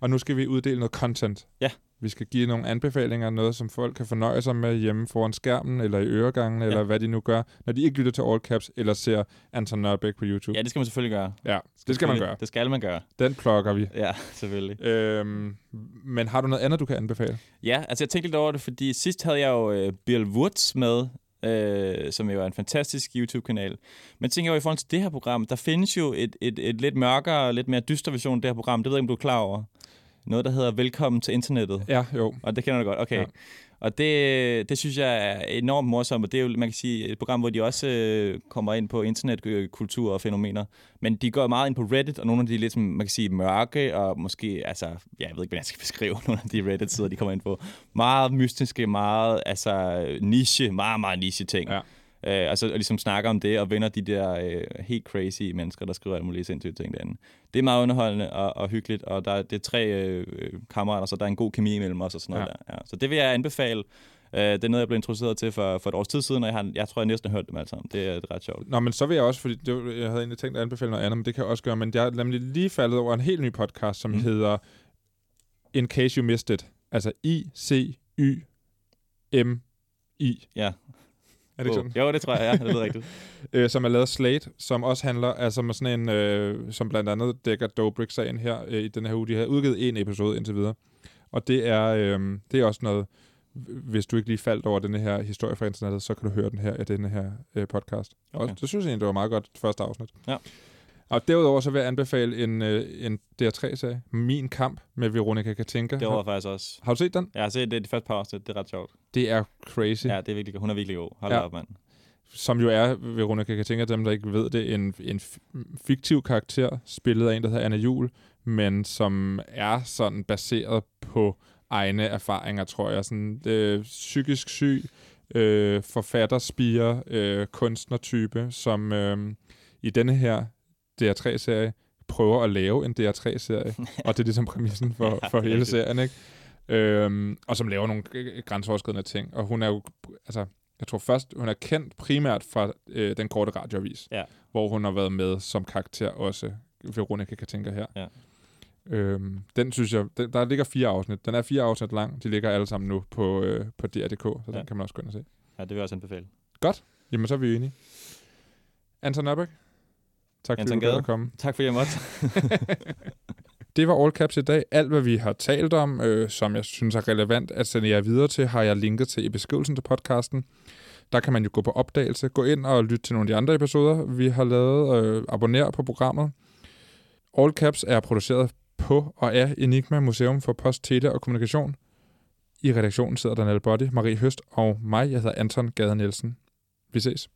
Og nu skal vi uddele noget content. Ja. Vi skal give nogle anbefalinger, noget som folk kan fornøje sig med hjemme foran skærmen, eller i øregangen, ja. eller hvad de nu gør, når de ikke lytter til All Caps, eller ser Anton Nørbæk på YouTube. Ja, det skal man selvfølgelig gøre. Ja, det skal man gøre. Det skal man gøre. Den plukker vi. Ja, selvfølgelig. Øhm, men har du noget andet, du kan anbefale? Ja, altså jeg tænkte lidt over det, fordi sidst havde jeg jo uh, Bill Woods med, øh, som jo er en fantastisk YouTube-kanal. Men tænker jeg i forhold til det her program, der findes jo et, et, et lidt mørkere, lidt mere dyster version af det her program. Det ved jeg ikke, om du er klar over noget, der hedder Velkommen til internettet. Ja, jo. Og det kender du godt, okay. Ja. Og det, det synes jeg er enormt morsomt, og det er jo, man kan sige, et program, hvor de også øh, kommer ind på internetkultur og fænomener. Men de går meget ind på Reddit, og nogle af de lidt, man kan sige, mørke, og måske, altså, ja, jeg ved ikke, hvordan jeg skal beskrive nogle af de Reddit-sider, de kommer ind på. Meget mystiske, meget, altså, niche, meget, meget niche ting. Ja. Øh, altså, og ligesom snakker om det, og vender de der øh, helt crazy mennesker, der skriver alle mulige sindssyge ting derinde. Det er meget underholdende og, og hyggeligt, og der, det er tre øh, kammerater, så der er en god kemi imellem os og sådan noget ja. der. Ja. Så det vil jeg anbefale. Øh, det er noget, jeg blev introduceret til for, for et års tid siden, og jeg, har, jeg tror, jeg næsten har hørt dem alle sammen. Det er, det er ret sjovt. Nå, men så vil jeg også, fordi det, jeg havde egentlig tænkt at anbefale noget andet, men det kan jeg også gøre, men jeg er nemlig lige faldet over en helt ny podcast, som mm. hedder In Case You Missed It. Altså I-C-Y-M-I. Ja. Er det ikke sådan? Jo, det tror jeg, ja. Det er rigtigt. øh, som er lavet Slate, som også handler, altså med sådan en, øh, som blandt andet dækker Dobrik-sagen her øh, i den her uge. De har udgivet en episode indtil videre. Og det er, øh, det er også noget, hvis du ikke lige faldt over den her historie fra internettet, så kan du høre den her i denne her øh, podcast. Okay. Og det synes jeg egentlig, det var meget godt første afsnit. Ja. Og derudover så vil jeg anbefale en, øh, en DR3-serie, Min Kamp med Veronica Katinka. Det var faktisk også. Har du set den? Jeg har set det de første par afsnit. Det er ret sjovt. Det er crazy. Ja, det er virkelig Hun er virkelig god. Hold ja. op, mand. Som jo er, Veronica Katinka, dem der ikke ved det, en, en fiktiv karakter, spillet af en, der hedder Anna Jul, men som er sådan baseret på egne erfaringer, tror jeg. Sådan, øh, psykisk syg, øh, forfatterspire, øh, kunstnertype, som øh, i denne her DR3-serie prøver at lave en DR3-serie, og det er ligesom præmissen for, for hele serien, ikke? Øhm, og som laver nogle grænseoverskridende ting. Og hun er jo, altså, jeg tror først, hun er kendt primært fra øh, den korte radioavis, ja. hvor hun har været med som karakter også, Veronica Katinka her. Ja. Øhm, den synes jeg, den, der ligger fire afsnit. Den er fire afsnit lang. De ligger alle sammen nu på, øh, på DR.dk, så ja. den kan man også gå ind og se. Ja, det vil jeg også anbefale. Godt. Jamen, så er vi enige. Anton Nørbæk, Tak fordi du komme. Tak for, at jeg måtte. Det var All Caps i dag. Alt, hvad vi har talt om, øh, som jeg synes er relevant at sende jer videre til, har jeg linket til i beskrivelsen til podcasten. Der kan man jo gå på opdagelse, gå ind og lytte til nogle af de andre episoder, vi har lavet, øh, abonnere på programmet. All Caps er produceret på og af Enigma Museum for Post, Tele og Kommunikation. I redaktionen sidder Daniel Body, Marie Høst og mig, jeg hedder Anton Gade Nielsen. Vi ses.